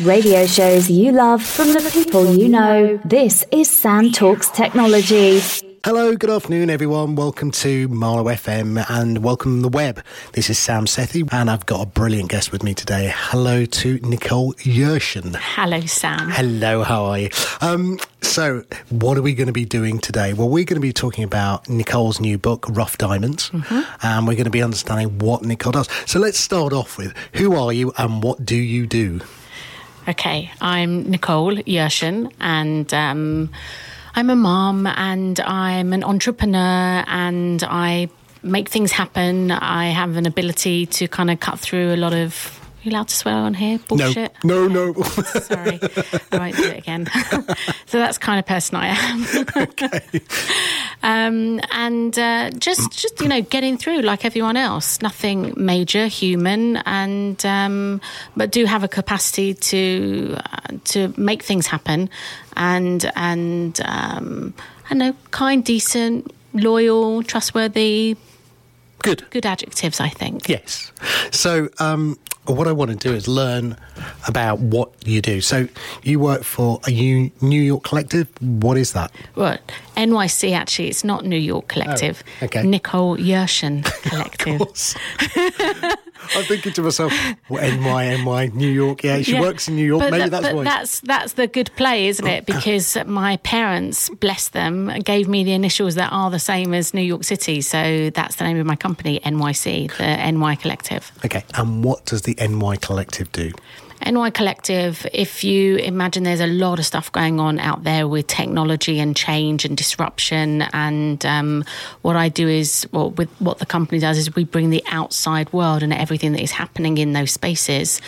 Radio shows you love from the people you know. This is Sam Talks Technology. Hello, good afternoon, everyone. Welcome to Marlow FM and welcome the web. This is Sam Sethi, and I've got a brilliant guest with me today. Hello to Nicole Yershon. Hello, Sam. Hello, how are you? Um, so, what are we going to be doing today? Well, we're going to be talking about Nicole's new book, Rough Diamonds, Mm-hmm. and we're going to be understanding what Nicole does. So, let's start off with who are you and what do you do? Okay, I'm Nicole Yershon, and um, I'm a mom, and I'm an entrepreneur, and I make things happen. I have an ability to kind of cut through a lot of. You allowed to swear on here? Bullshit. No, no, no. Sorry, I won't do it again. so that's the kind of person I am. okay. um, and uh, just, just you know, getting through like everyone else. Nothing major, human, and um, but do have a capacity to uh, to make things happen, and and um, I don't know, kind, decent, loyal, trustworthy. Good. Good adjectives, I think. Yes. So, um, what I want to do is learn about what you do. So, you work for a New York collective. What is that? Well, NYC actually, it's not New York Collective. Oh, okay. Nicole Yershon Collective. I'm thinking to myself, well, NY, NY, New York. Yeah, she Yeah. works in New York. But Maybe that- that's but why. that's that's the good play, isn't it? Because my parents, bless them, gave me the initials that are the same as New York City, so that's the name of my company, NYC, the NY Collective. Okay, and what does the NY collective do? NY Collective, if you imagine there's a lot of stuff going on out there with technology and change and disruption. And um, what I do is, well, with what the company does is we bring the outside world and everything that is happening in those spaces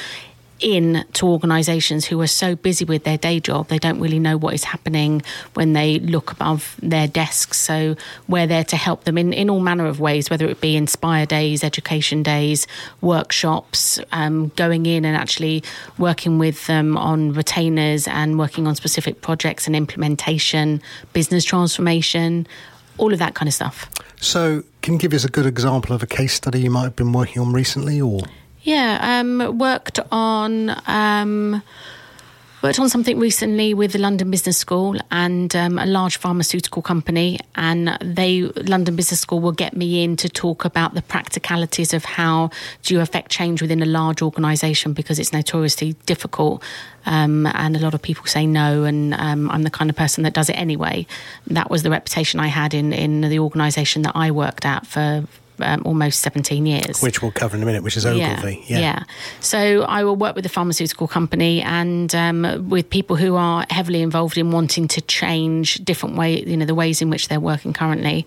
in to organizations who are so busy with their day job they don't really know what is happening when they look above their desks. So we're there to help them in, in all manner of ways whether it be inspire days education days workshops um, going in and actually working with them on retainers and working on specific projects and implementation business transformation all of that kind of stuff. So, can you give us a good example of a case study you might have been working on recently, or Yeah, um, worked on um, worked on something recently with the London Business School and um, a large pharmaceutical company, and they London Business School will get me in to talk about the practicalities of how do you affect change within a large organisation because it's notoriously difficult. Um, and a lot of people say no, and um, I'm the kind of person that does it anyway. That was the reputation I had in, in the organisation that I worked at for um, almost 17 years. which we'll cover in a minute, which is Ogilvy. Yeah. So I will work with the pharmaceutical company and um, with people who are heavily involved in wanting to change different way, you know, the ways in which they're working currently.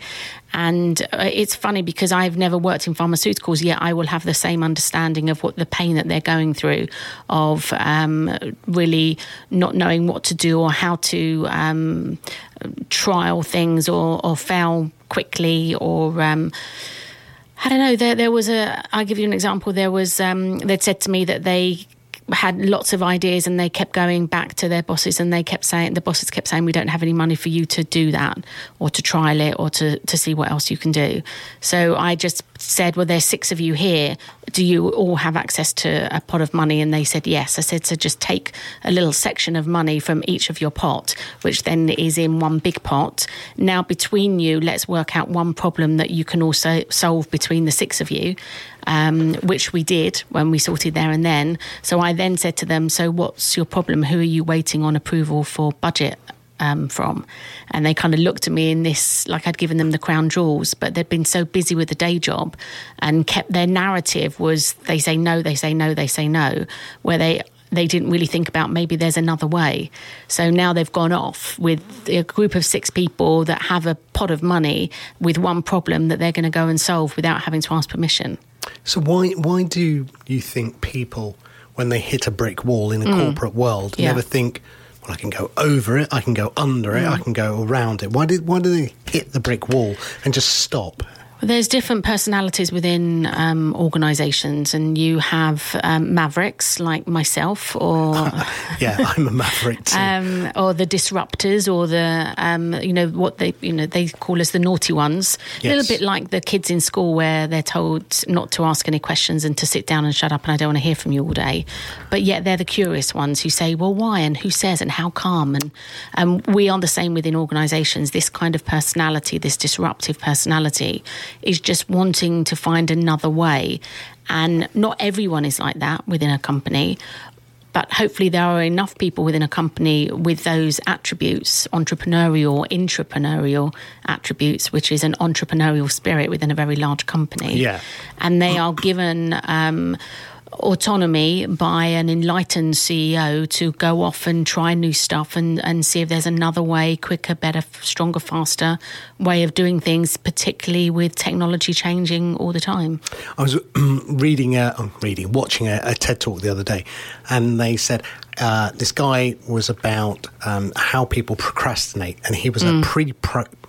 And uh, it's funny because I've never worked in pharmaceuticals yet. I will have the same understanding of what the pain that they're going through, of um, really not knowing what to do or how to um, trial things or, or fail quickly or. Um, I don't know. There, there was a. I'll give you an example. There was. Um, they'd said to me that they had lots of ideas and they kept going back to their bosses and they kept saying the bosses kept saying we don't have any money for you to do that or to trial it or to to see what else you can do. So i just said well there's six of you here. Do you all have access to a pot of money? And they said yes. I said so just take a little section of money from each of your pot which then is in one big pot. Now between you let's work out one problem that you can also solve between the six of you um, which we did when we sorted there and then. So I then said to them, So what's your problem? Who are you waiting on approval for budget? Um, from and they kind of looked at me in this like I'd given them the crown jewels but they'd been so busy with the day job and kept their narrative was they say no they say no they say no where they they didn't really think about maybe there's another way. So now they've gone off with a group of six people that have a pot of money with one problem that they're going to go and solve without having to ask permission. So why why do you think people, when they hit a brick wall in a corporate world, Mm. Yeah. never think, well, I can go over it, I can go under it, I Mm. can go around it? Why did why do they hit the brick wall and just stop? There's different personalities within um, organisations, and you have um, mavericks like myself, or yeah, I'm a maverick too. um, or the disruptors, or the um, you know what they you know they call us the naughty ones. A little bit like the kids in school where they're told not to ask any questions and to sit down and shut up, and I don't want to hear from you all day. But yet they're the curious ones who say, "Well, why?" and "Who says?" and "How come?" and um, we are the same within organisations. This kind of personality, this disruptive personality, is just wanting to find another way. And not everyone is like that within a company, but hopefully there are enough people within a company with those attributes entrepreneurial intrapreneurial attributes which is an entrepreneurial spirit within a very large company Yeah. and they are given um, autonomy by an enlightened CEO to go off and try new stuff and, and see if there's another way, quicker, better, stronger, faster way of doing things, particularly with technology changing all the time. I was reading, uh, oh, reading, watching a, a TED talk the other day, and they said uh, this guy was about um, how people procrastinate, and he was a pre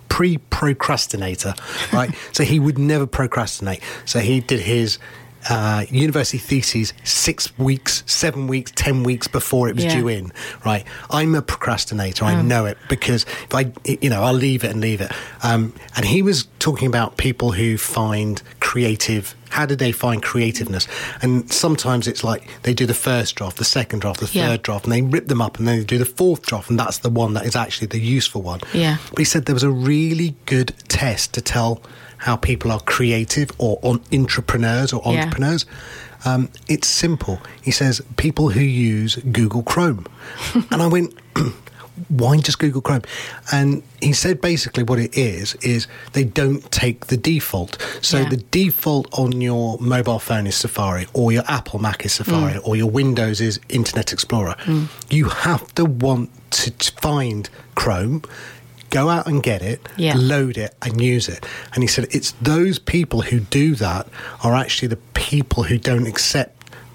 pre procrastinator, right? so he would never procrastinate. So he did his. Uh, university theses six weeks, seven weeks, ten weeks before it was Yeah. due in. Right, I'm a procrastinator. I know it because if I, you know, I'll leave it and leave it. Um, and he was talking about people who find creative. How do they find creativeness? And sometimes it's like they do the first draft, the second draft, the third Yeah. draft, and they rip them up, and then they do the fourth draft, and that's the one that is actually the useful one. Yeah. But he said there was a really good test to tell how people are creative or on entrepreneurs or Yeah. entrepreneurs. Um, it's simple. He says people who use Google Chrome, and I went. Why just Google Chrome? And he said basically what it is is they don't take the default. So Yeah. the default on your mobile phone is Safari, or your Apple Mac is Safari, or your Windows is Internet Explorer. You have to want to find Chrome, go out and get it, Yeah. load it, and use it. And he said it's those people who do that are actually the people who don't accept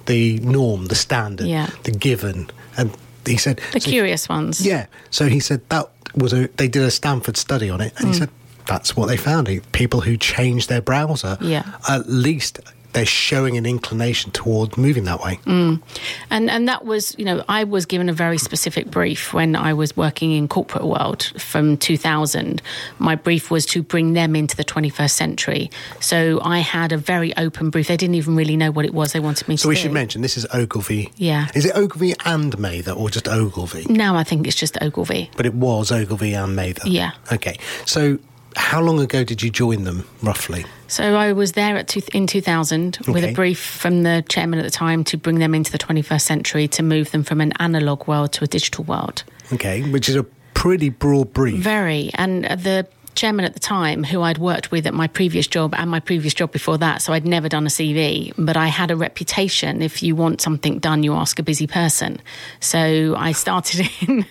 the norm, the standard, Yeah. the given. And he said The so- curious ones. yeah. So he said that was a. They did a Stanford study on it, and Mm. he said that's what they found. People who change their browser, Yeah. at least they're showing an inclination toward moving that way. Mm. And and that was, you know, I was given a very specific brief when I was working in corporate world from 2000. My brief was to bring them into the 21st century. So I had a very open brief. They didn't even really know what it was they wanted me to do. So we do. should mention this is Ogilvy. Yeah. Is it Ogilvy and Mather, or just Ogilvy? Now I think it's just Ogilvy. But it was Ogilvy and Mather. Yeah. Okay. So how long ago did you join them, roughly? So I was there at two, in 2000 with a brief from the chairman at the time to bring them into the 21st century to move them from an analog world to a digital world. Okay, which is a pretty broad brief. Very. And the chairman at the time, who I'd worked with at my previous job and my previous job before that, so I'd never done a CV, but I had a reputation. If you want something done, you ask a busy person. So I started in.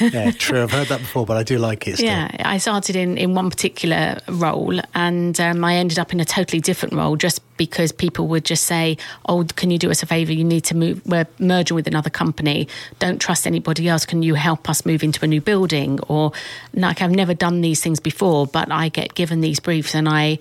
yeah, true. I've heard that before, but I do like it. Still. Yeah, I started in, in one particular role and um, I ended up in a totally different role just because people would just say, Oh, can you do us a favour? You need to move, we're merging with another company. Don't trust anybody else. Can you help us move into a new building? Or, like, I've never done these things before, but I get given these briefs and I.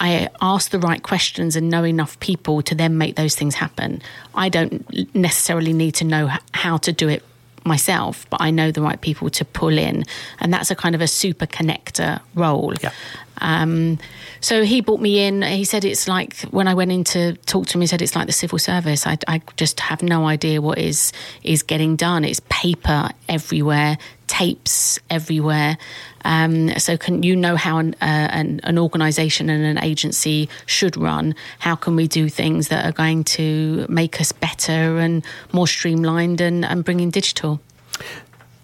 I ask the right questions and know enough people to then make those things happen. I don't necessarily need to know how to do it myself, but I know the right people to pull in. And that's a kind of a super connector role. Yeah. Um, so he brought me in. He said it's like when I went in to talk to him. He said it's like the civil service. I, I just have no idea what is is getting done. It's paper everywhere, tapes everywhere. Um, so can you know how an, uh, an, an organisation and an agency should run? How can we do things that are going to make us better and more streamlined and, and bring in digital?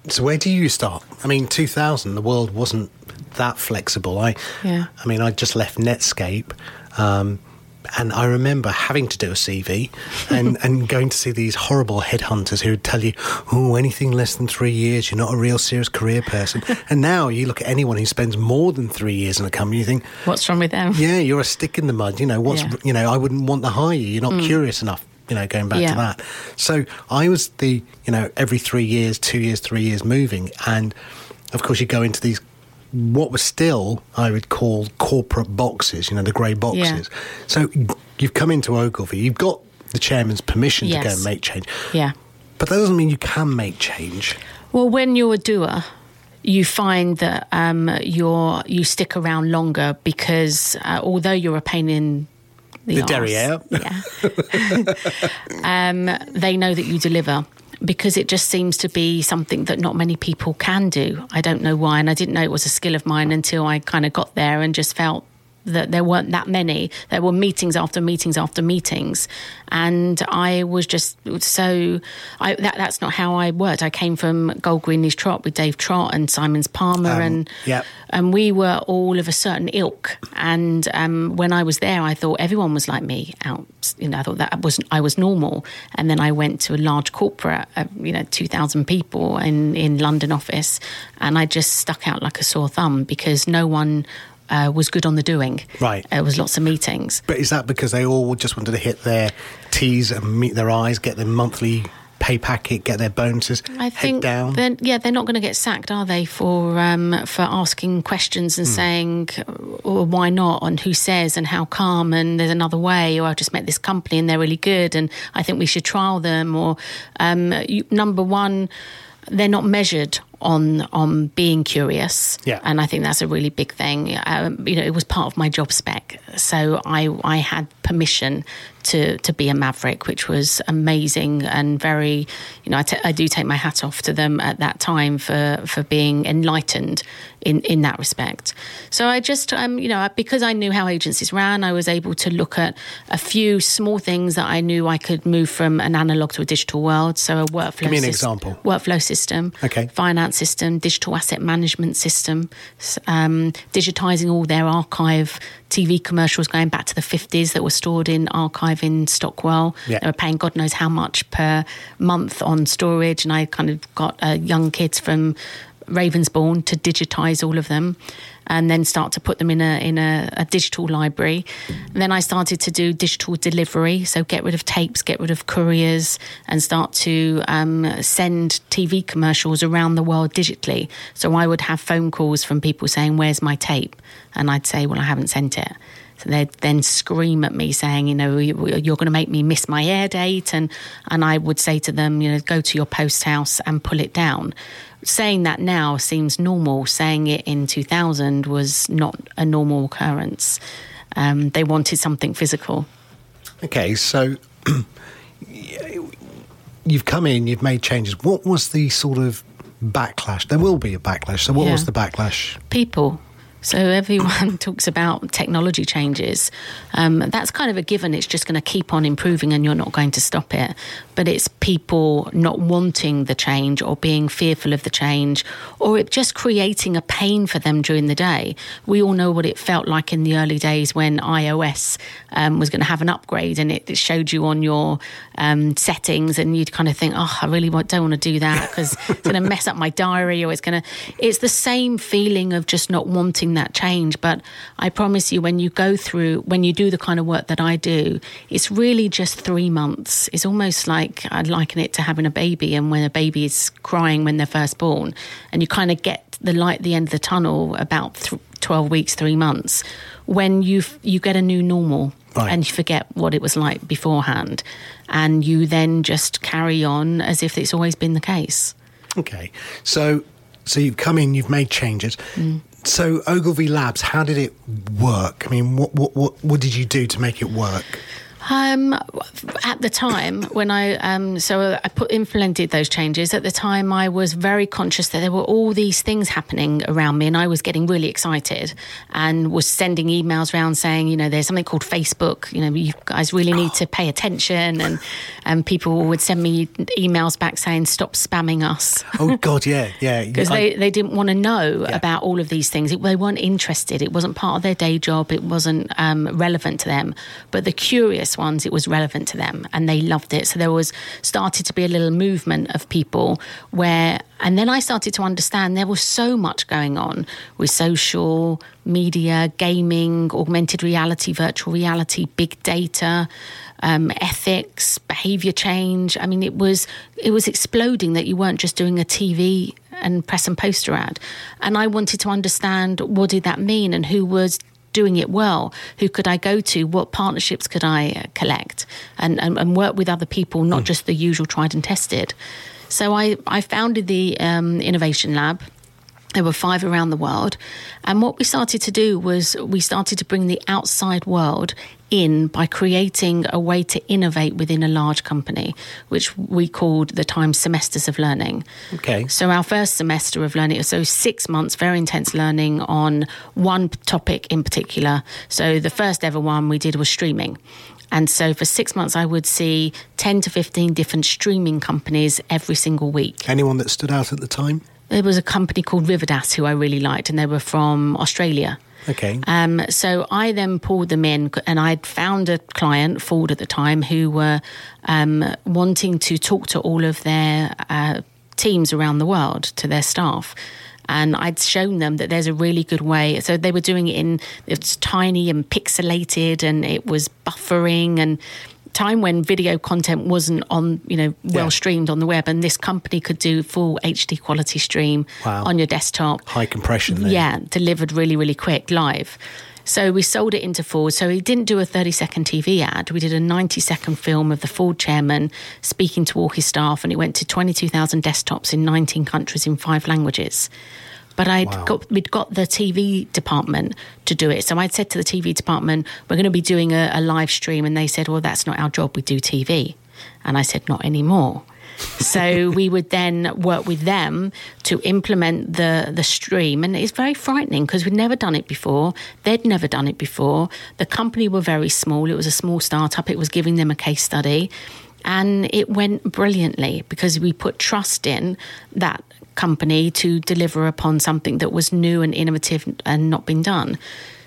So where do you start? I mean, 2000, the world wasn't that flexible. I, Yeah. I mean, I just left Netscape, um, and I remember having to do a CV and, and going to see these horrible headhunters who would tell you, "Oh, anything less than three years, you're not a real serious career person." and now you look at anyone who spends more than three years in a company, you think, What's wrong with them? "Yeah, you're a stick in the mud." You know what's, Yeah. Mm. you know, I wouldn't want to hire you. You're not curious enough. You know, going back Yeah. to that. So I was the, you know, every three years, two years, three years moving. And of course, you go into these what were still, I would call corporate boxes, you know, the grey boxes. So you've come into Ogilvy, you've got the chairman's permission to go and make change. Yeah. But that doesn't mean you can make change. Well, when you're a doer, you find that um, you're you stick around longer because uh, although you're a pain in the, The derriere. yeah, um, they know that you deliver because it just seems to be something that not many people can do. I don't know why, and I didn't know it was a skill of mine until I kind of got there and just felt that there weren't that many. There were meetings after meetings after meetings, and I was just so. I, that, that's not how I worked. I came from Gold Greenlees Trott with Dave Trott and Simons Palmer, Um, and yep. and we were all of a certain ilk. And um, when I was there, I thought everyone was like me. Out, you know, I thought that was I was normal. And then I went to a large corporate, uh, you know, two thousand people in in London office, and I just stuck out like a sore thumb because no one. Uh, was good on the doing. Right. It was lots of meetings. But is that because they all just wanted to hit their T's and meet their I's, get their monthly pay packet, get their bonuses, I think down? Then, yeah, they're not going to get sacked, are they, for um, for asking questions and saying, or why not, and who says, and how come, and there's another way, or I just met this company and they're really good, and I think we should trial them, or um, you, number one, they're not measured on on being curious, Yeah. and I think that's a really big thing. Um, you know, it was part of my job spec, so I I had permission to to be a maverick, which was amazing and very, you know, I, do take my hat off to them at that time for for being enlightened in in that respect. So I just, um, you know, because I knew how agencies ran, I was able to look at a few small things that I knew I could move from an analog to a digital world. So a workflow. Give me an sys- example. Workflow system. Okay. Finance system, digital asset management system, um, digitizing all their archive TV commercials going back to the 50s that were stored in archive in Stockwell. Yeah. They were paying God knows how much per month on storage, and I kind of got uh, young kids from Ravensbourne to digitize all of them. And then start to put them in a in a, a digital library. And then I started to do digital delivery, so get rid of tapes, get rid of couriers, and start to um, send TV commercials around the world digitally. So I would have phone calls from people saying, "Where's my tape?" And I'd say, "Well, I haven't sent it." So they'd then scream at me saying, you know, "You- you're going to make me miss my air date. And, and I would say to them, you know, go to your post house and pull it down. Saying that now seems normal. Saying it in 2000 was not a normal occurrence. Um, they wanted something physical. Okay, so you've come in, you've made changes. What was the sort of backlash? There will be a backlash. So, what Yeah. was the backlash? people. So everyone talks about technology changes. Um, that's kind of a given. It's just going to keep on improving, and you're not going to stop it. But it's people not wanting the change, or being fearful of the change, or it just creating a pain for them during the day. We all know what it felt like in the early days when iOS um, was going to have an upgrade, and it, showed you on your um, settings, and you'd kind of think, "Oh, I really don't want to do that because it's going to mess up my diary, or it's going to." It's the same feeling of just not wanting that change. But I promise you, when you go through, when you do the kind of work that I do, it's really just three months. It's almost like I'd liken it to having a baby, and when a baby is crying when they're first born, and you kind of get the light at the end of the tunnel about th- 12 weeks, three months, when you you get a new normal Right. and you forget what it was like beforehand, and you then just carry on as if it's always been the case. Okay, so so you've come in, you've made changes. Mm. So Ogilvy Labs, how did it work? I mean, what what what, what did you do to make it work? Um, at the time when I um, so I put implemented those changes. At the time, I was very conscious that there were all these things happening around me, and I was getting really excited and was sending emails around saying, you know, there's something called Facebook. You know, you guys really need to pay attention, and and people would send me emails back saying, stop spamming us Oh God, yeah, yeah. because they, they didn't want to know Yeah. about all of these things. It, they weren't interested. It wasn't part of their day job. It wasn't um, relevant to them. But the curious ones, it was relevant to them and they loved it. So there was started to be a little movement of people where, and then I started to understand there was so much going on with social media, gaming, augmented reality, virtual reality, big data. Um, ethics, behavior change. I mean, it was it was exploding that you weren't just doing a TV and press and poster ad. And I wanted to understand what did that mean and who was doing it well? Who could I go to? What partnerships could I uh, collect and, and, and work with other people, not mm. just the usual tried and tested? So I, I founded the um, Innovation Lab. There were five around the world. And what we started to do was we started to bring the outside world in by creating a way to innovate within a large company, which we called the time semesters of learning. Okay. So our first semester of learning, so six months, very intense learning on one topic in particular. So the first ever one we did was streaming. And so for six months, I would see 10 to 15 different streaming companies every single week. Anyone that stood out at the time? There was a company called Riverdas who I really liked, and they were from Australia. Okay. Um, so I then pulled them in, and I'd found a client, Ford at the time, who were um, wanting to talk to all of their uh, teams around the world, to their staff. And I'd shown them that there's a really good way. So they were doing it in, it's tiny and pixelated, and it was buffering and time when video content wasn't on, you know, well yeah. streamed on the web, and this company could do full HD quality stream wow. on your desktop, high compression. Then. Yeah, delivered really, really quick live. So we sold it into Ford. So we didn't do a 30 second TV ad. We did a 90 second film of the Ford chairman speaking to all his staff, and it went to 22,000 desktops in 19 countries in five languages but I'd wow. got we'd got the TV department to do it. So I'd said to the TV department, "We're going to be doing a, a live stream," and they said, "Well, that's not our job. We do TV." And I said, "Not anymore." so we would then work with them to implement the the stream and it's very frightening because we'd never done it before they'd never done it before the company were very small it was a small startup it was giving them a case study and it went brilliantly because we put trust in that company to deliver upon something that was new and innovative and not been done.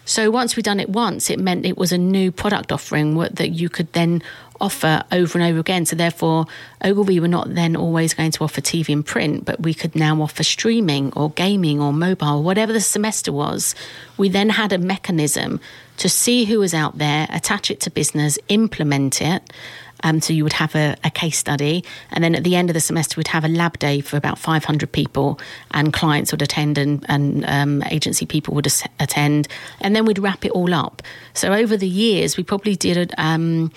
So once we'd done it once, it meant it was a new product offering that you could then offer over and over again. So therefore, Ogilvy were not then always going to offer TV and print, but we could now offer streaming or gaming or mobile, whatever the semester was. We then had a mechanism to see who was out there, attach it to business, implement it, um, so you would have a, a, case study, and then at the end of the semester, we'd have a lab day for about 500 people, and clients would attend, and, and um, agency people would as- attend, and then we'd wrap it all up. So over the years, we probably did, um,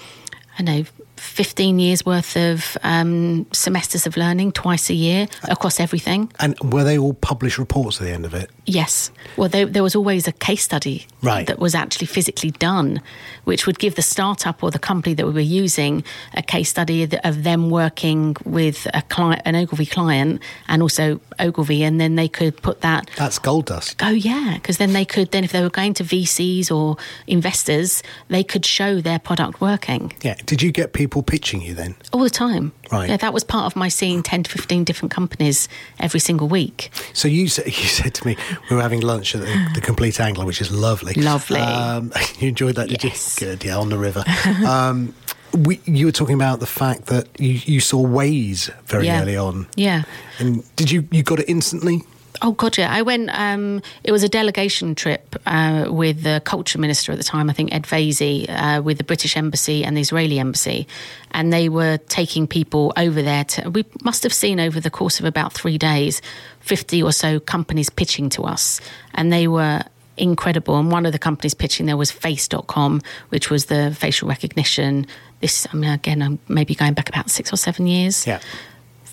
I know, 15 years worth of um, semesters of learning twice a year across everything. And were they all published reports at the end of it? Yes. Well, they, there was always a case study right. that was actually physically done, which would give the startup or the company that we were using a case study of them working with a client, an Ogilvy client, and also Ogilvy, and then they could put that. That's gold dust. Oh yeah, because then they could then if they were going to VCs or investors, they could show their product working. Yeah. Did you get people pitching you then? All the time. Right. Yeah, that was part of my seeing ten to fifteen different companies every single week. So you said, you said to me we were having lunch at the, the Complete Angler, which is lovely. Lovely. Um, you enjoyed that, did yes. you? Good. Yeah, on the river. Um, we, you were talking about the fact that you, you saw Waze very yeah. early on. Yeah. And did you you got it instantly? Oh God, yeah. I went. Um, it was a delegation trip uh, with the culture minister at the time. I think Ed Vaizey, uh, with the British Embassy and the Israeli Embassy, and they were taking people over there. To, we must have seen over the course of about three days, fifty or so companies pitching to us, and they were incredible. And one of the companies pitching there was Face.com, which was the facial recognition. This, I mean, again, I'm maybe going back about six or seven years. Yeah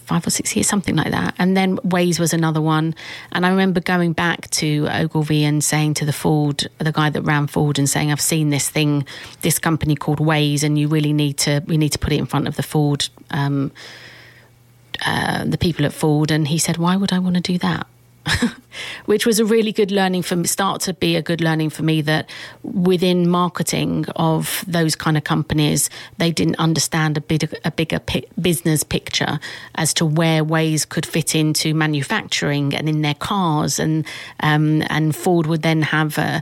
five or six years, something like that. And then Waze was another one. And I remember going back to Ogilvy and saying to the Ford, the guy that ran Ford, and saying, "I've seen this thing, this company called Waze, and you really need to, we need to put it in front of the Ford, um, uh, the people at Ford." And he said, "Why would I want to do that?" which was a really good learning for me, start to be a good learning for me that within marketing of those kind of companies, they didn't understand a bit a bigger business picture as to where Waze could fit into manufacturing and in their cars, and um, and Ford would then have a,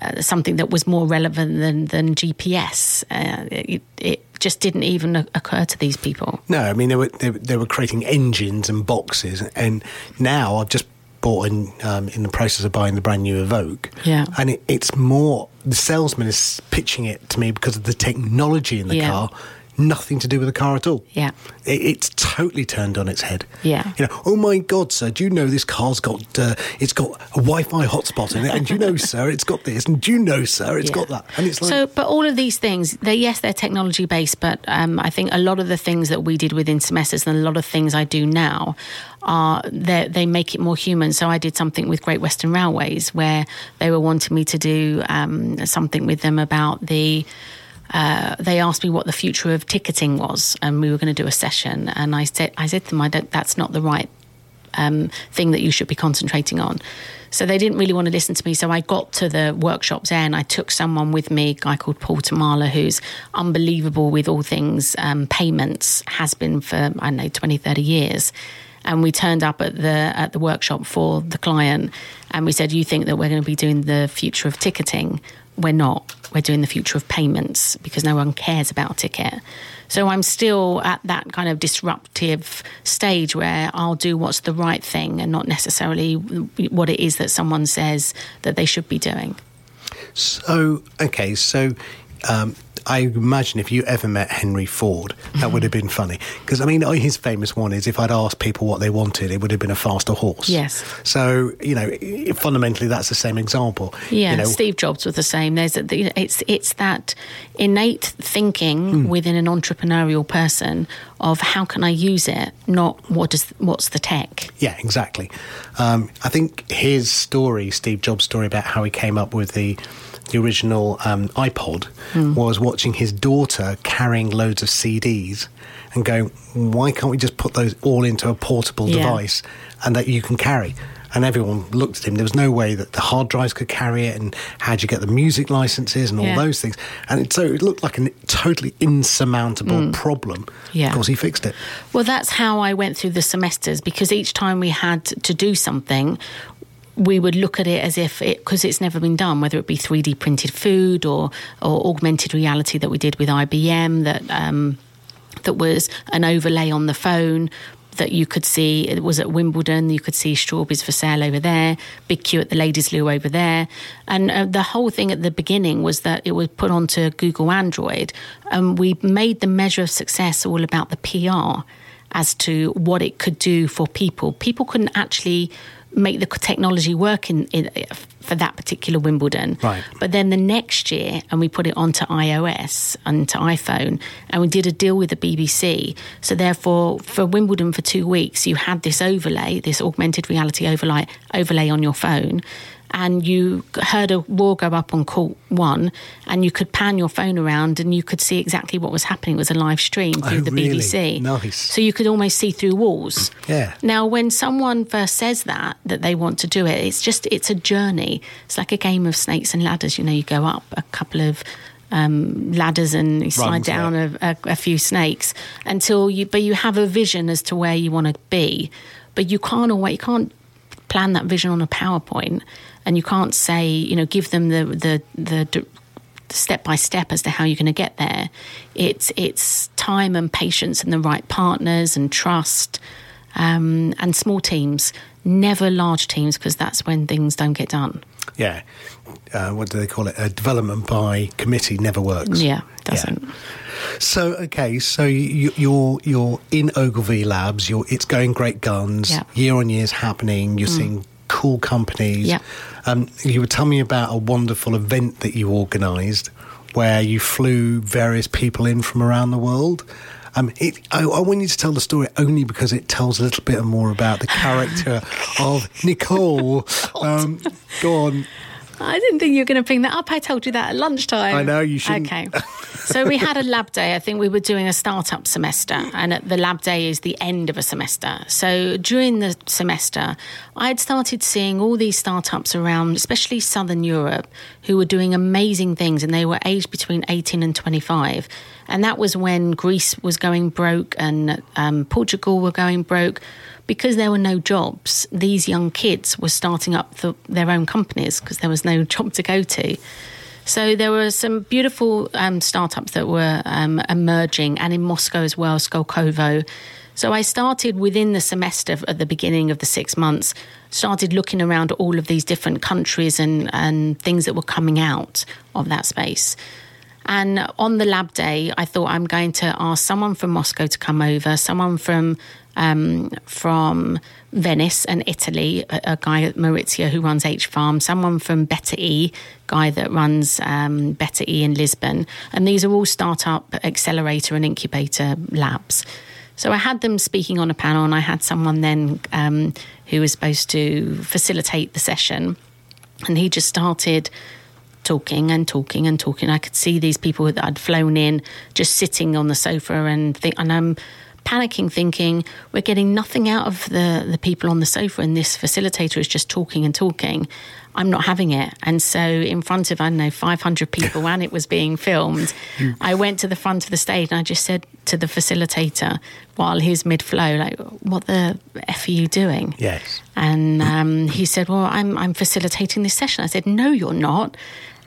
uh, something that was more relevant than than GPS. Uh, it, it, just didn't even occur to these people. No, I mean they were they, they were creating engines and boxes, and now I've just bought in um, in the process of buying the brand new Evoque. Yeah, and it, it's more the salesman is pitching it to me because of the technology in the Yeah. car. Nothing to do with the car at all. Yeah. It, it's totally turned on its head. Yeah. You know, oh my God, sir, do you know this car's got uh, it's got a Wi-Fi hotspot in it, and do you know, sir, it's got this, and do you know, sir, it's Yeah. got that, and it's like so, but all of these things, they yes, they're technology based, but um, I think a lot of the things that we did within semesters and a lot of things I do now are they they make it more human. So I did something with Great Western Railways where they were wanting me to do um, something with them about the. Uh, they asked me what the future of ticketing was, and we were going to do a session. And I said, I said to them, I don't, "That's not the right um, thing that you should be concentrating on. So they didn't really want to listen to me. So I got to the workshops and I took someone with me, a guy called Paul Tamala, who's unbelievable with all things um, payments, has been for, I don't know, 20, 30 years. And we turned up at the at the workshop for the client and we said, You think that we're going to be doing the future of ticketing? We're not. We're doing the future of payments because no one cares about a ticket. So I'm still at that kind of disruptive stage where I'll do what's the right thing and not necessarily what it is that someone says that they should be doing. So, okay, so um, I imagine if you ever met Henry Ford, that would have been funny. Because, I mean, his famous one is if I'd asked people what they wanted, it would have been a faster horse. Yes. So, you know, fundamentally, that's the same example. Yeah, You know, Steve Jobs was the same. There's a, it's it's that innate thinking within an entrepreneurial person of how can I use it, not what does what's the tech. Yeah, exactly. Um, I think his story, Steve Jobs' story about how he came up with the the original um, iPod, was watching his daughter carrying loads of CDs and going, "Why can't we just put those all into a portable Yeah. device and that you can carry?" And everyone looked at him. There was no way that the hard drives could carry it, and how'd you get the music licenses and all Yeah. those things? And it, so it looked like a totally insurmountable problem. Yeah. Of course, he fixed it. Well, that's how I went through the semesters because each time we had to do something, we would look at it as if it because it's never been done, whether it be 3D printed food or or augmented reality that we did with IBM that um, that was an overlay on the phone that you could see it was at Wimbledon you could see strawberries for sale over there big queue at the ladies loo over there. And uh, the whole thing at the beginning was that it was put onto Google Android and we made the measure of success all about the PR as to what it could do for people. People couldn't actually make the technology work in, in for that particular Wimbledon Right. but then the next year, and we put it onto iOS and to iPhone, and we did a deal with the BBC. So therefore, for Wimbledon for two weeks, you had this overlay, this augmented reality overlay overlay on your phone. And you heard a war go up on court one, and you could pan your phone around and you could see exactly what was happening. It was a live stream through Oh, the really? BBC. Nice. So you could almost see through walls. Yeah. Now, when someone first says that that they want to do it, it's just it's a journey. It's like a game of snakes and ladders. You know, you go up a couple of um, ladders and you slide down yeah. a, a, a few snakes until you. But you have a vision as to where you want to be, but you can't always you can't plan that vision on a PowerPoint, and you can't say you know give them the the the. step by step as to how you're going to get there. It's it's time and patience and the right partners and trust um, and small teams, never large teams because that's when things don't get done. Yeah. Uh, what do they call it? A development by committee never works. Yeah, doesn't. So okay, so you, you're you're in Ogilvy Labs. You're it's going great guns. Yeah. Mm. Year on year is happening. You're seeing cool companies. Yeah. Um, you were telling me about a wonderful event that you organised where you flew various people in from around the world. Um, it, I, I want you to tell the story only because it tells a little bit more about the character of Nicole. Um, go on. I didn't think you were going to bring that up. I told you that at lunchtime. I know, you shouldn't. Okay. so we had a lab day. I think we were doing a startup semester, and the lab day is the end of a semester. So during the semester, I had started seeing all these startups around, especially Southern Europe, who were doing amazing things, and they were aged between 18 and 25. And that was when Greece was going broke and um, Portugal were going broke because there were no jobs, these young kids were starting up the, their own companies because there was no job to go to. So there were some beautiful um, startups that were um, emerging, and in Moscow as well, Skolkovo. So I started within the semester at the beginning of the six months, started looking around all of these different countries and, and things that were coming out of that space. And on the lab day, I thought I'm going to ask someone from Moscow to come over, someone from um, from Venice and Italy, a, a, guy Maurizio who runs H Farm, someone from Better E, guy that runs um, Better E in Lisbon, and these are all startup accelerator and incubator labs. So I had them speaking on a panel, and I had someone then um, who was supposed to facilitate the session, and he just started talking and talking and talking. I could see these people that I'd flown in just sitting on the sofa and think, and I'm panicking, thinking we're getting nothing out of the, the people on the sofa, and this facilitator is just talking and talking. I'm not having it. And so, in front of, I don't know, 500 people, and it was being filmed, I went to the front of the stage and I just said to the facilitator while he's mid flow, like, what the F are you doing? Yes. And um, he said, well, I'm, I'm facilitating this session. I said, no, you're not.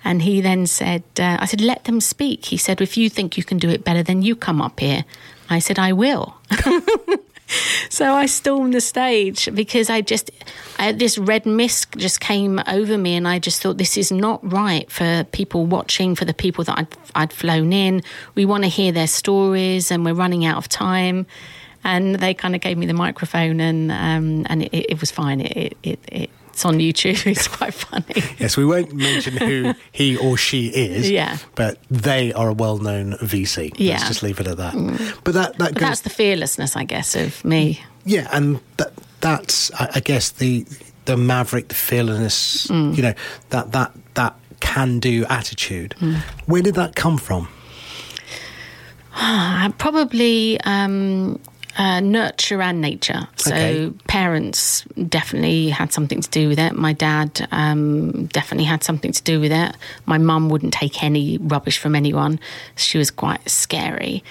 And he then said, uh, I said, let them speak. He said, if you think you can do it better, then you come up here. I said, I will. so I stormed the stage because I just, I, this red mist just came over me, and I just thought, this is not right for people watching, for the people that I'd, I'd flown in. We want to hear their stories, and we're running out of time. And they kind of gave me the microphone, and um, and it, it, was fine. It, it, it it's on YouTube. It's quite funny. yes, we won't mention who he or she is. Yeah. But they are a well-known VC. Yeah. Let's just leave it at that. Mm. But that that but goes, that's the fearlessness, I guess, of me. Yeah, and that that's I, I guess the the maverick, the fearlessness. Mm. You know that that that can-do attitude. Mm. Where did that come from? Probably um, uh, nurture and nature. So okay. parents definitely had something to do with it. My dad um, definitely had something to do with it. My mum wouldn't take any rubbish from anyone. She was quite scary.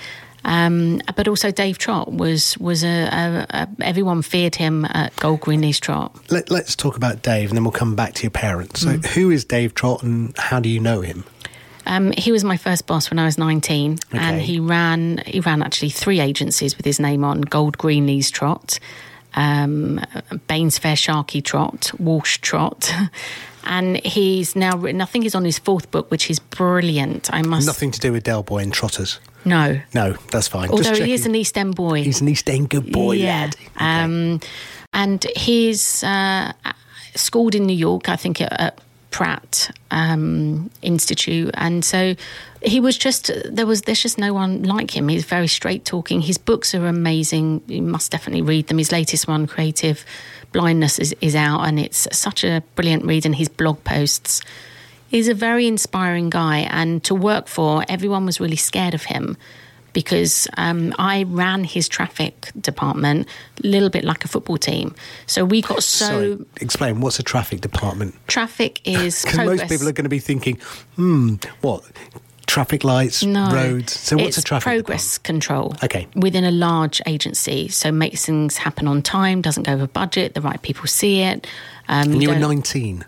Um, but also Dave Trott was was a, a, a, everyone feared him at Gold Green Trott. Let, us talk about Dave, and then we'll come back to your parents. So, mm. who is Dave Trott, and how do you know him? Um, he was my first boss when I was 19, okay. and he ran he ran actually three agencies with his name on: Gold Greenlees Trott, um, Bainsfair Sharkey Trott, Walsh Trott. And he's now written, I think he's on his fourth book, which is brilliant. I must. Nothing to do with Del Boy and Trotters. No. No, that's fine. Although he is an East End boy. He's an East End good boy, yeah. lad. Okay. Um, and he's uh, schooled in New York, I think, at, at Pratt um, Institute, and so he was just there was there's just no one like him. He's very straight talking. His books are amazing. You must definitely read them. His latest one, Creative Blindness, is, is out, and it's such a brilliant read. And his blog posts. He's a very inspiring guy, and to work for, everyone was really scared of him because um, I ran his traffic department a little bit like a football team. So we got so. Sorry, explain what's a traffic department? Traffic is because most people are going to be thinking, hmm, what? Traffic lights, no, roads. So what's a traffic progress department? control? Okay, within a large agency, so makes things happen on time, doesn't go over budget, the right people see it. Um, and you were nineteen.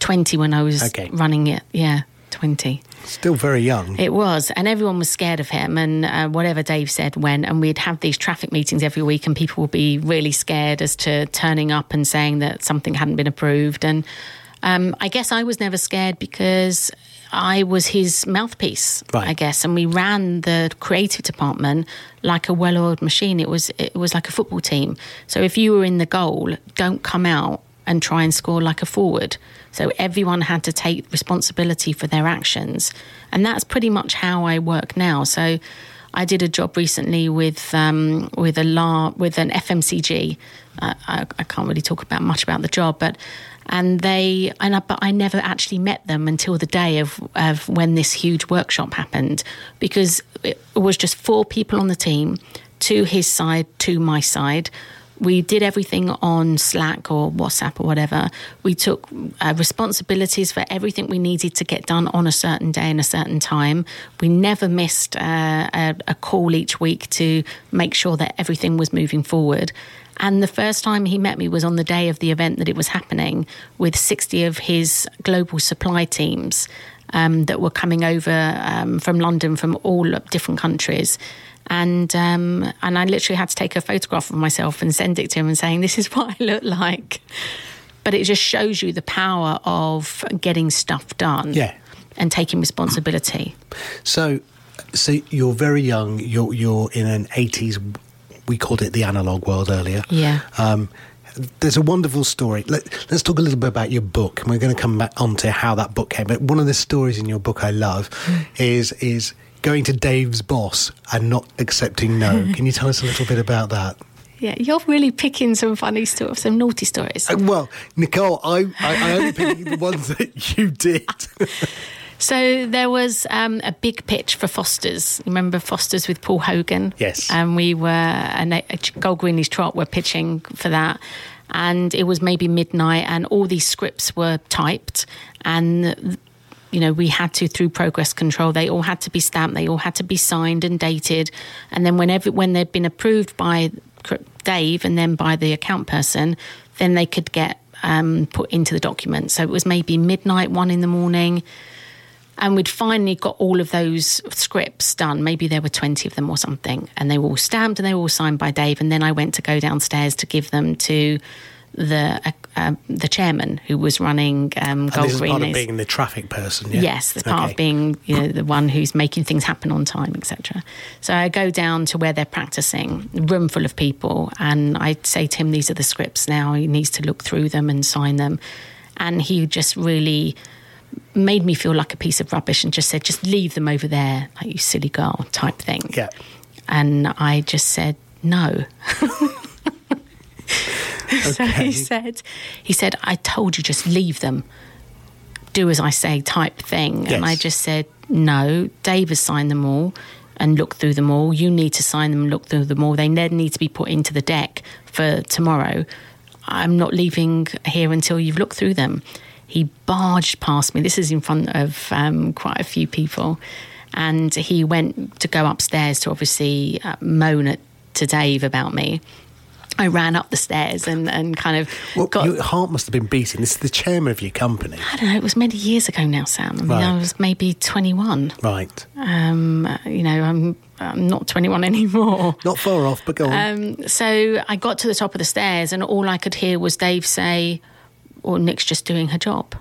20 when I was okay. running it, yeah. 20. Still very young. It was. And everyone was scared of him. And uh, whatever Dave said went. And we'd have these traffic meetings every week, and people would be really scared as to turning up and saying that something hadn't been approved. And um, I guess I was never scared because I was his mouthpiece, right. I guess, and we ran the creative department like a well-oiled machine. It was it was like a football team. So if you were in the goal, don't come out and try and score like a forward. So everyone had to take responsibility for their actions. And that's pretty much how I work now. So I did a job recently with um, with a law with an FMCG. Uh, I, I, can't really talk about much about the job, but and they and I, but I never actually met them until the day of of when this huge workshop happened because it was just four people on the team, to his side, to my side. We did everything on Slack or WhatsApp or whatever. We took uh, responsibilities for everything we needed to get done on a certain day and a certain time. We never missed uh, a, a call each week to make sure that everything was moving forward. And the first time he met me was on the day of the event that it was happening with 60 of his global supply teams um, that were coming over um, from London from all different countries. And um, and I literally had to take a photograph of myself and send it to him and saying, "This is what I look like." But it just shows you the power of getting stuff done, Yeah. and taking responsibility. So, so you're very young. You're you're in an eighties. We called it the analog world earlier. Yeah. Um, there's a wonderful story. Let, us talk a little bit about your book, and we're going to come back onto how that book came. But one of the stories in your book I love is is going to Dave's boss and not accepting no. Can you tell us a little bit about that? Yeah, you're really picking some funny stuff, some naughty stories. Uh, well, Nicole, I, I, I only picked the ones that you did. So there was um, a big pitch for Foster's. You remember Foster's with Paul Hogan? Yes. And we were, and Gold Greenlees Trott were pitching for that. And it was maybe midnight, and all these scripts were typed. And, you know, we had to, through progress control, they all had to be stamped, they all had to be signed and dated. And then whenever, when they'd been approved by Dave and then by the account person, then they could get um, put into the document. So it was maybe midnight, one in the morning and we'd finally got all of those scripts done. Maybe there were 20 of them or something, and they were all stamped and they were all signed by Dave. And then I went to go downstairs to give them to the uh, uh, the chairman who was running um, Gold this is part of being the traffic person. Yeah? Yes, that's part of being you know, the one who's making things happen on time, etc. So I go down to where they're practicing, a room full of people, and I say to him, "These are the scripts now. He needs to look through them and sign them." And he just really made me feel like a piece of rubbish and just said, "Just leave them over there, like you silly girl," type thing. Yeah. And I just said, "No." So Okay. he said, he said, I told you just leave them. Do as I say type thing. And I just said, No, Dave has signed them all and looked through them all. You need to sign them and look through them all. They then need to be put into the deck for tomorrow. I'm not leaving here until you've looked through them. He barged past me. This is in front of um, quite a few people. And he went to go upstairs to obviously uh, moan at, to Dave about me. I ran up the stairs and, and kind of Well, got. your heart must have been beating. This is the chairman of your company. I don't know. It was many years ago now, Sam. I mean, I was maybe 21. Right. Um, you know, I'm, I'm not 21 anymore. Not far off, but go on. Um, so I got to the top of the stairs, and all I could hear was Dave say, "Well, Nick's just doing her job.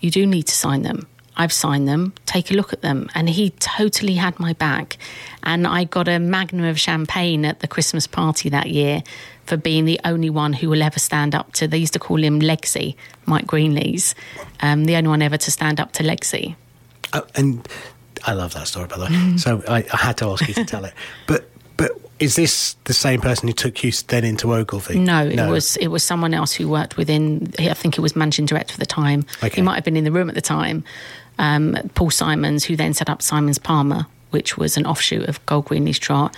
You do need to sign them. I've signed them. Take a look at them." And he totally had my back. And I got a magnum of champagne at the Christmas party that year for being the only one who will ever stand up to. They used to call him Legsy, Mike Greenlees, um, the only one ever to stand up to Legsy. Oh, and I love that story, by the way. So I, I had to ask you to tell it. But but is this the same person who took you then into Ogilvy? No, it was it was someone else who worked within. I think it was managing director for the time. Okay. He might have been in the room at the time. Um, Paul Simons, who then set up Simons Palmer, which was an offshoot of Gold Greenlees Trott.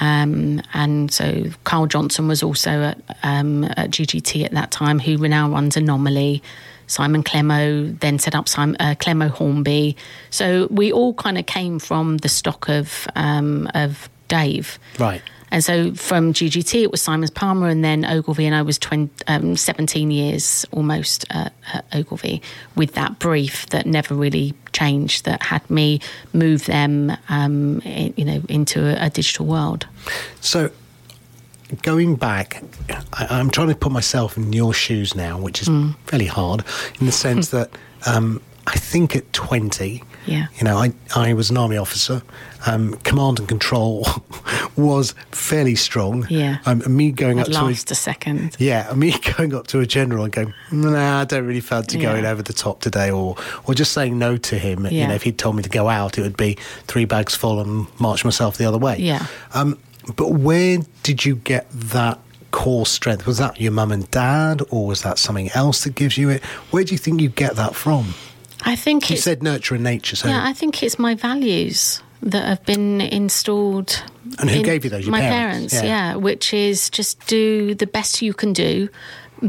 Um, and so Carl Johnson was also at, um, at GGT at that time, who now runs Anomaly. Simon Clemmow then set up Simon, uh, Clemmow Hornby. So we all kind of came from the stock of um, of Dave. Right. And so from GGT, it was Simons Palmer, and then Ogilvy, and I was 20, um, 17 years almost at, at Ogilvy with that brief that never really changed, that had me move them, um, i- you know, into a, a digital world. So going back, I, I'm trying to put myself in your shoes now, which is Mm. fairly hard in the sense that um, I think at 20, Yeah. you know, I, I was an army officer. Um, command and control was fairly strong. Yeah. Um, and me going up to a, last a second. yeah, me going up to a general and going, nah, I don't really fancy Yeah. going over the top today, or or just saying no to him. Yeah. You know, if he'd told me to go out, it would be three bags full and march myself the other way. Yeah. Um, but where did you get that core strength? Was that your mum and dad, or was that something else that gives you it? Where do you think you get that from? I think You it's, said nurture and nature. So, yeah, I think it's my values that have been installed. And who in gave you those? Your my parents? parents, Yeah. yeah. Which is just do the best you can do,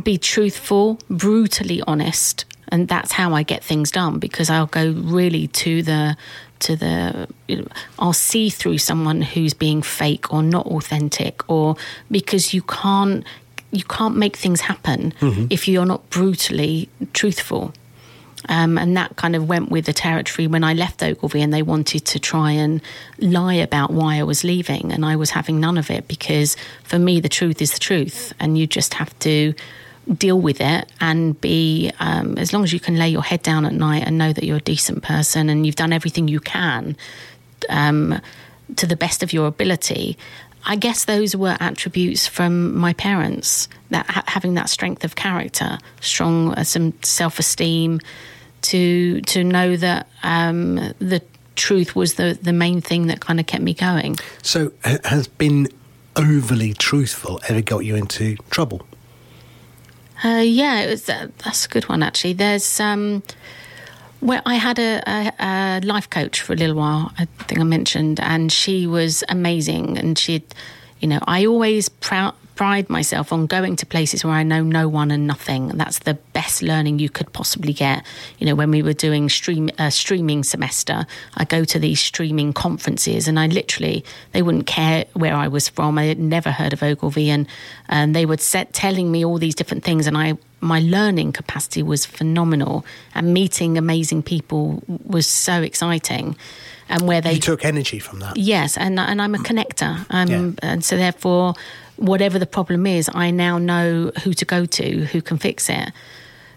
be truthful, brutally honest, and that's how I get things done because I'll go really to the to the you know, I'll see through someone who's being fake or not authentic or because you can't you can't make things happen Mm-hmm. if you're not brutally truthful. Um, and that kind of went with the territory when I left Ogilvy and they wanted to try and lie about why I was leaving. And I was having none of it because for me, the truth is the truth. And you just have to deal with it and be, um, as long as you can lay your head down at night and know that you're a decent person and you've done everything you can um, to the best of your ability. I guess those were attributes from my parents that ha- having that strength of character, strong uh, some self esteem, to to know that um, the truth was the the main thing that kind of kept me going. so ha- has been overly truthful ever got you into trouble? Uh, yeah, it was, uh, that's a good one actually. There's um, where I had a, a, a life coach for a little while. I think I mentioned, and she was amazing. And she, you know, I always proud, pride myself on going to places where I know no one and nothing. That's the best learning you could possibly get. You know, when we were doing stream uh, streaming semester, I go to these streaming conferences, and I literally they wouldn't care where I was from. I had never heard of Ogilvy, and and they would set telling me all these different things, and I my learning capacity was phenomenal, and meeting amazing people was so exciting. And where they You took energy from that. Yes, and and I'm a connector, um, Yeah. and so therefore, whatever the problem is, I now know who to go to, who can fix it.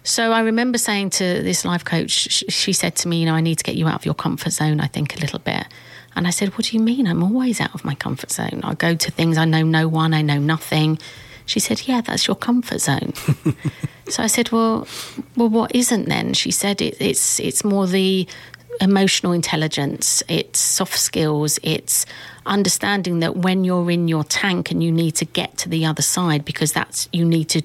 So I remember saying to this life coach, sh- she said to me, "You know, I need to get you out of your comfort zone. I think a little bit." And I said, "What do you mean? I'm always out of my comfort zone. I go to things I know no one, I know nothing." She said, "Yeah, that's your comfort zone." so I said, "Well, well, what isn't then?" She said, it, "It's it's more the emotional intelligence, it's soft skills, it's understanding that when you're in your tank and you need to get to the other side because that's you need to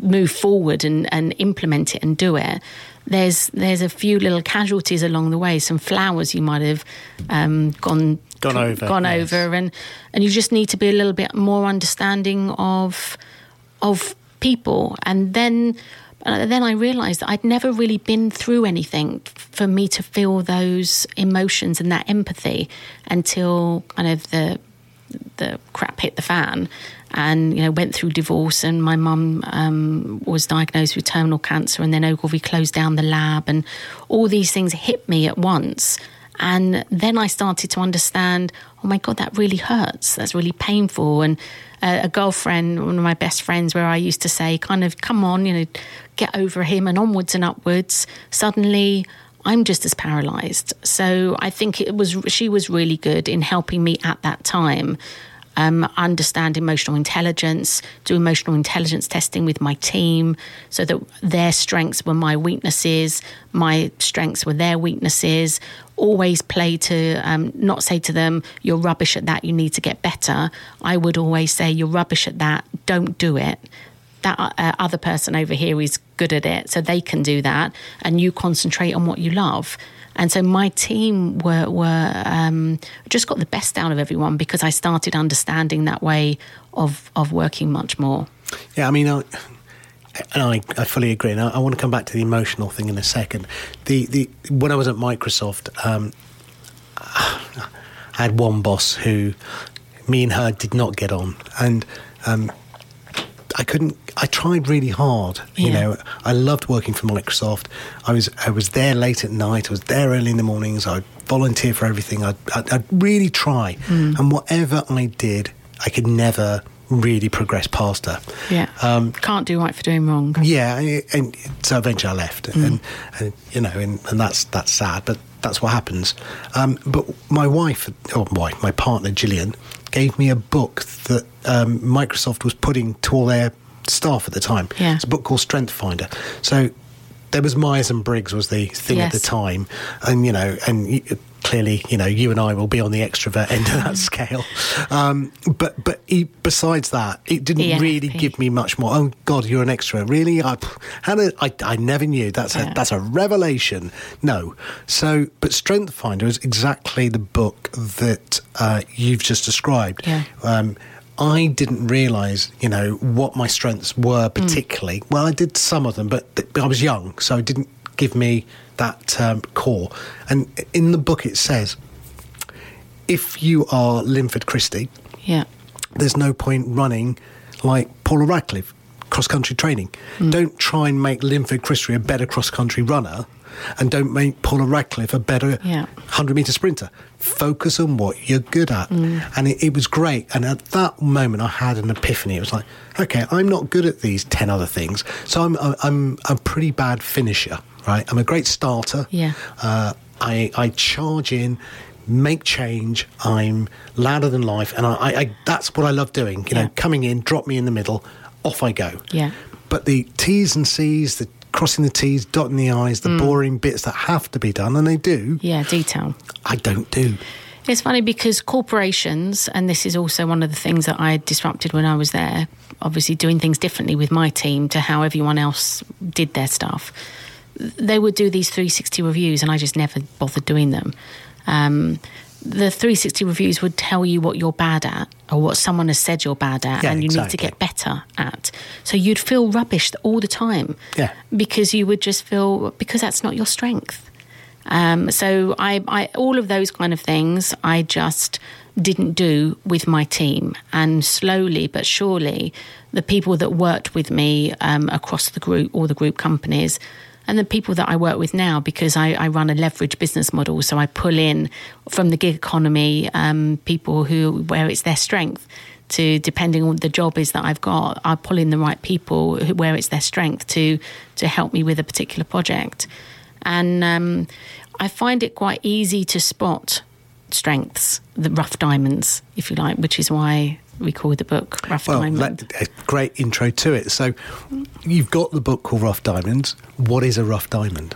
move forward and, and implement it and do it. There's there's a few little casualties along the way, some flowers you might have um, gone Gone over, gone yes. over, and and you just need to be a little bit more understanding of of people, and then. Uh, then I realised that I'd never really been through anything for me to feel those emotions and that empathy until kind of the the crap hit the fan and you know went through divorce and my mum um, was diagnosed with terminal cancer and then Ogilvy closed down the lab and all these things hit me at once. And then I started to understand oh my god that really hurts. That's really painful. And uh, a girlfriend one of my best friends where I used to say kind of come on you know get over him and onwards and upwards suddenly I'm just as paralyzed. So I think it was she was really good in helping me at that time um, understand emotional intelligence, do emotional intelligence testing with my team, so that their strengths were my weaknesses, my strengths were their weaknesses. Always play to um, not say to them, "You're rubbish at that. You need to get better." I would always say, "You're rubbish at that. Don't do it." That uh, other person over here is good at it, so they can do that, and you concentrate on what you love. And so my team were were um, just got the best out of everyone because I started understanding that way of of working much more. Yeah, I mean, I, and I, I fully agree. And I, I want to come back to the emotional thing in a second. The the when I was at Microsoft, um, I had one boss who me and her did not get on, and um, I couldn't. I tried really hard. You know, I loved working for Microsoft. I was I was there late at night. I was there early in the mornings. I'd volunteer for everything. I'd, I'd, I'd really try, and whatever I did, I could never really progress past her. Yeah, Um, can't do right for doing wrong. yeah, I- and so eventually I left, and, and you know, and, and that's that's sad, but that's what happens. Um, but my wife, or wife, my partner Gillian, gave me a book that um, Microsoft was putting to all their staff at the time. Yeah. It's a book called Strength Finder. So there was Myers and Briggs was the thing at the time, and you know, and. clearly, you know, you and I will be on the extrovert end of that scale. Um, but but he, besides that, it didn't ENFP. really give me much more. Oh God, you're an extrovert, really? I, how did, I, I never knew. That's Yeah. a that's a revelation. No, so but Strength Finder is exactly the book that uh, you've just described. Yeah. Um, I didn't realise, you know, what my strengths were particularly. Well, I did some of them, but, th- but I was young, so it didn't give me that um, core. And in the book, it says, if you are Linford Christie, Yeah. there's no point running like Paula Radcliffe, cross country training. Don't try and make Linford Christie a better cross country runner, and don't make Paula Radcliffe a better Yeah. 100 metre sprinter. Focus on what you're good at. And it, it was great. And at that moment, I had an epiphany. It was like, okay, I'm not good at these 10 other things. So I'm, I'm a pretty bad finisher, right? I'm a great starter. Yeah. Uh, I, I charge in, make change. I'm louder than life, and I, I, I that's what I love doing. You Yeah. know, coming in, drop me in the middle, off I go. Yeah. But the T's and C's, the crossing the T's, dotting the I's, the boring bits that have to be done, and they do, Yeah. Detail. I don't do. It's funny because corporations, and this is also one of the things that I disrupted when I was there, obviously doing things differently with my team to how everyone else did their stuff. They would do these 360 reviews, and I just never bothered doing them. Um, the 360 reviews would tell you what you're bad at or what someone has said you're bad at Yeah, and you need to get better at. So you'd feel rubbish all the time. Yeah. Because you would just feel, because that's not your strength. Um, so I, I, all of those kind of things, I just didn't do with my team. And slowly but surely, the people that worked with me um, across the group, all the group companies, and the people that I work with now, because I, I run a leverage business model, so I pull in from the gig economy um, people who where it's their strength. To depending on the job is that I've got, I pull in the right people who, where it's their strength to to help me with a particular project and um, I find it quite easy to spot strengths, the rough diamonds, if you like, which is why we call the book Rough Well, Diamond. that, a great intro to it. So, you've got the book called Rough Diamonds. What is a rough diamond?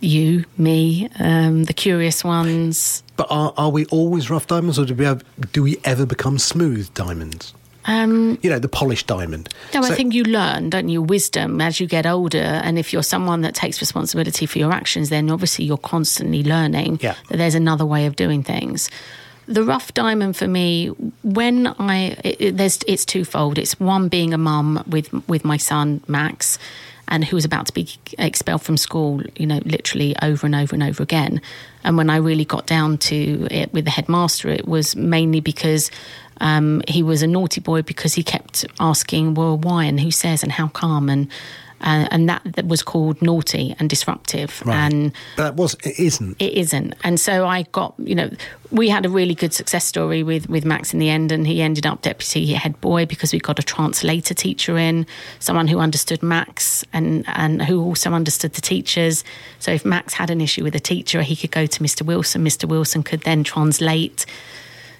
you, me, um, the curious ones. But are, are we always rough diamonds, or do we have, do we ever become smooth diamonds? Um, You know, the polished diamond. no, I think you learn, don't you, wisdom as you get older. And if you're someone that takes responsibility for your actions, then obviously you're constantly learning Yeah. that there's another way of doing things. The rough diamond for me, when I it, it- there's it's twofold. It's one being a mum with with my son Max, and who was about to be expelled from school, you know, literally over and over and over again. And when I really got down to it with the headmaster, it was mainly because um, he was a naughty boy because he kept asking, well, why and who says and how come and uh, and that, that was called naughty and disruptive Right. and but that was, it isn't. it isn't. And so I got, you know, we had a really good success story with, with Max in the end, and he ended up deputy head boy because we got a translator teacher in, someone who understood Max and, and who also understood the teachers. So if Max had an issue with a teacher, he could go to Mr. Wilson. Mr. Wilson could then translate.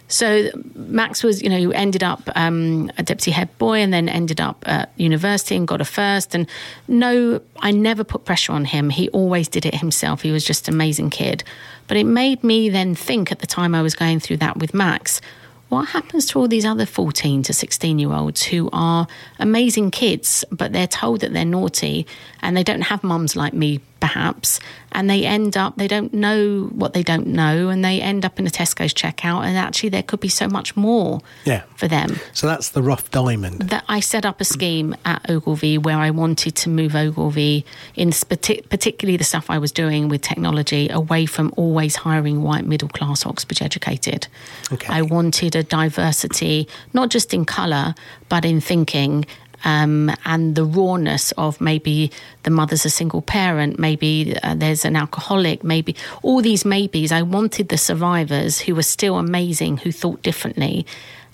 So Max was, you know, ended up um, a deputy head boy and then ended up at university and got a first. And no, I never put pressure on him. He always did it himself. He was just an amazing kid. But it made me then think at the time I was going through that with Max, what happens to all these other 14 to 16 year olds who are amazing kids, but they're told that they're naughty and they don't have mums like me, perhaps, and they end up, they don't know what they don't know, and they end up in a Tesco's checkout, and actually there could be so much more Yeah. for them. So that's the rough diamond. That I set up a scheme at Ogilvy where I wanted to move Ogilvy in particularly the stuff I was doing with technology away from always hiring white middle class Oxbridge educated. Okay. I wanted a diversity, not just in colour, but in thinking. Um, and the rawness of maybe the mother's a single parent, maybe uh, there's an alcoholic, maybe all these maybes. I wanted the survivors who were still amazing, who thought differently,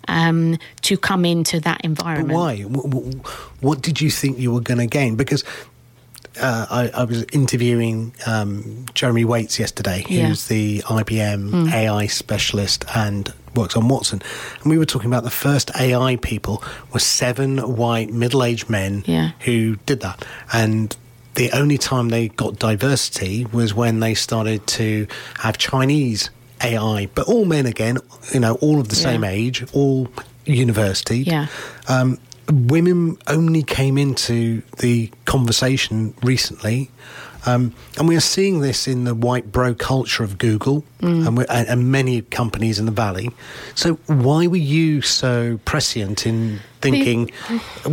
um, to come into that But environment. why? W- w- What did you think you were going to gain? Because uh, I, I was interviewing um, Jeremy Waits yesterday, Yeah. who's the IBM AI specialist and works on Watson. And we were talking about the first AI people were seven white middle aged men Yeah. who did that. And the only time they got diversity was when they started to have Chinese AI, but all men again, you know, all of the same age, all university. Yeah. Um, women only came into the conversation recently. Um, and we are seeing this in the white bro culture of Google Mm. and, and, and many companies in the valley. So, why were you so prescient in thinking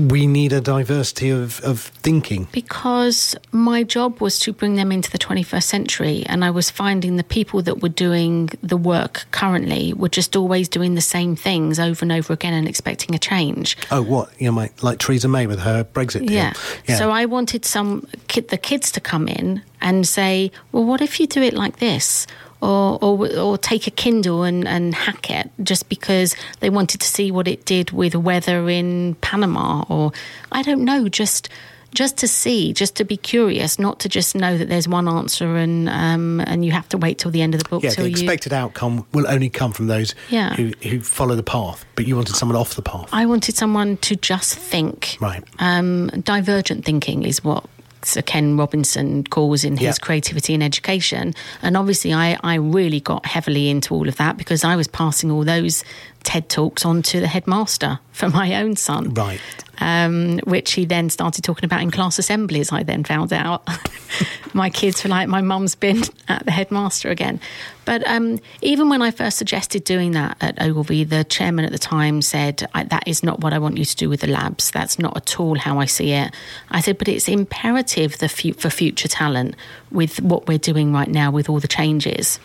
we need a diversity of, of thinking? because my job was to bring them into the 21st century and i was finding the people that were doing the work currently were just always doing the same things over and over again and expecting a change Oh, what you know, my, like Theresa May with her Brexit deal. yeah. so i wanted some kid, the kids to come in and say well what if you do it like this or, or, or take a Kindle and, and hack it just because they wanted to see what it did with weather in Panama, or I don't know, just just to see, just to be curious, not to just know that there's one answer and um, and you have to wait till the end of the book yeah, the you. expected outcome will only come from those Yeah. who, who follow the path, but you wanted someone off the path. I wanted someone to just think. Right. Um, divergent thinking is what Sir Ken Robinson calls in his Yeah. creativity in education. And obviously, I, I really got heavily into all of that because I was passing all those TED Talks on to the headmaster for my own son. Right. Um, which he then started talking about in class assemblies. I then found out my kids were like, "My mum's been at the headmaster again." But um, even when I first suggested doing that at Ogilvy, the chairman at the time said, I, "That is not what I want you to do with the labs. That's not at all how I see it." I said, "But it's imperative the fu- for future talent with what we're doing right now with all the changes."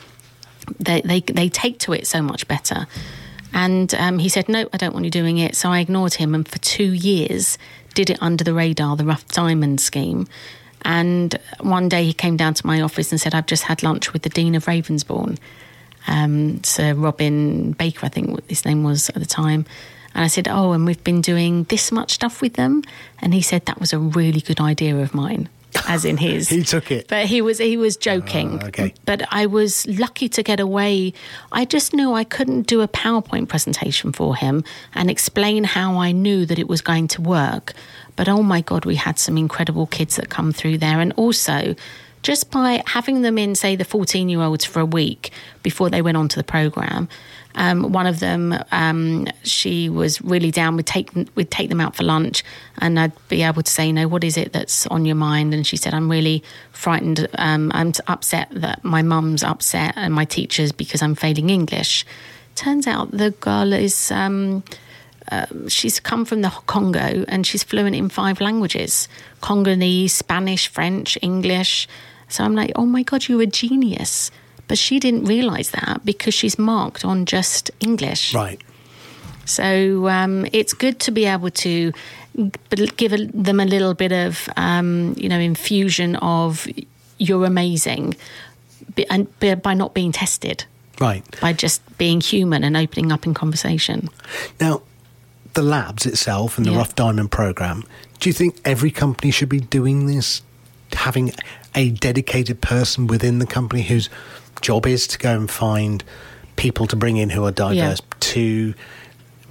they, they they take to it so much better. And um, he said, "No, I don't want you doing it." So I ignored him, and for two years did it under the radar, the rough diamond scheme. And one day he came down to my office and said, "I've just had lunch with the dean of Ravensbourne, um, Sir Robin Baker, I think his name was at the time." And I said, "Oh, and we've been doing this much stuff with them." And he said that was a really good idea of mine, as in his. He took it. But he was he was joking. Ah, okay. But I was lucky to get away. I just knew I couldn't do a PowerPoint presentation for him and explain how I knew that it was going to work. But oh my God, we had some incredible kids that come through there. And also, just by having them in, say, the 14 year olds for a week before they went onto the program, um, one of them, um, she was really down. We'd take, we'd take them out for lunch and I'd be able to say, you know, what is it that's on your mind? And she said, I'm really frightened. Um, I'm upset that my mum's upset and my teachers because I'm failing English. Turns out the girl is, um, um, she's come from the Congo and she's fluent in five languages Congolese, Spanish, French, English. So I'm like, oh my God, you're a genius. But she didn't realize that because she's marked on just English. Right. So um, it's good to be able to give a, them a little bit of, um, you know, infusion of you're amazing, and by not being tested, Right. by just being human and opening up in conversation. Now, the labs itself and the Yeah. Rough Diamond program, do you think every company should be doing this? Having a dedicated person within the company whose job is to go and find people to bring in who are diverse, to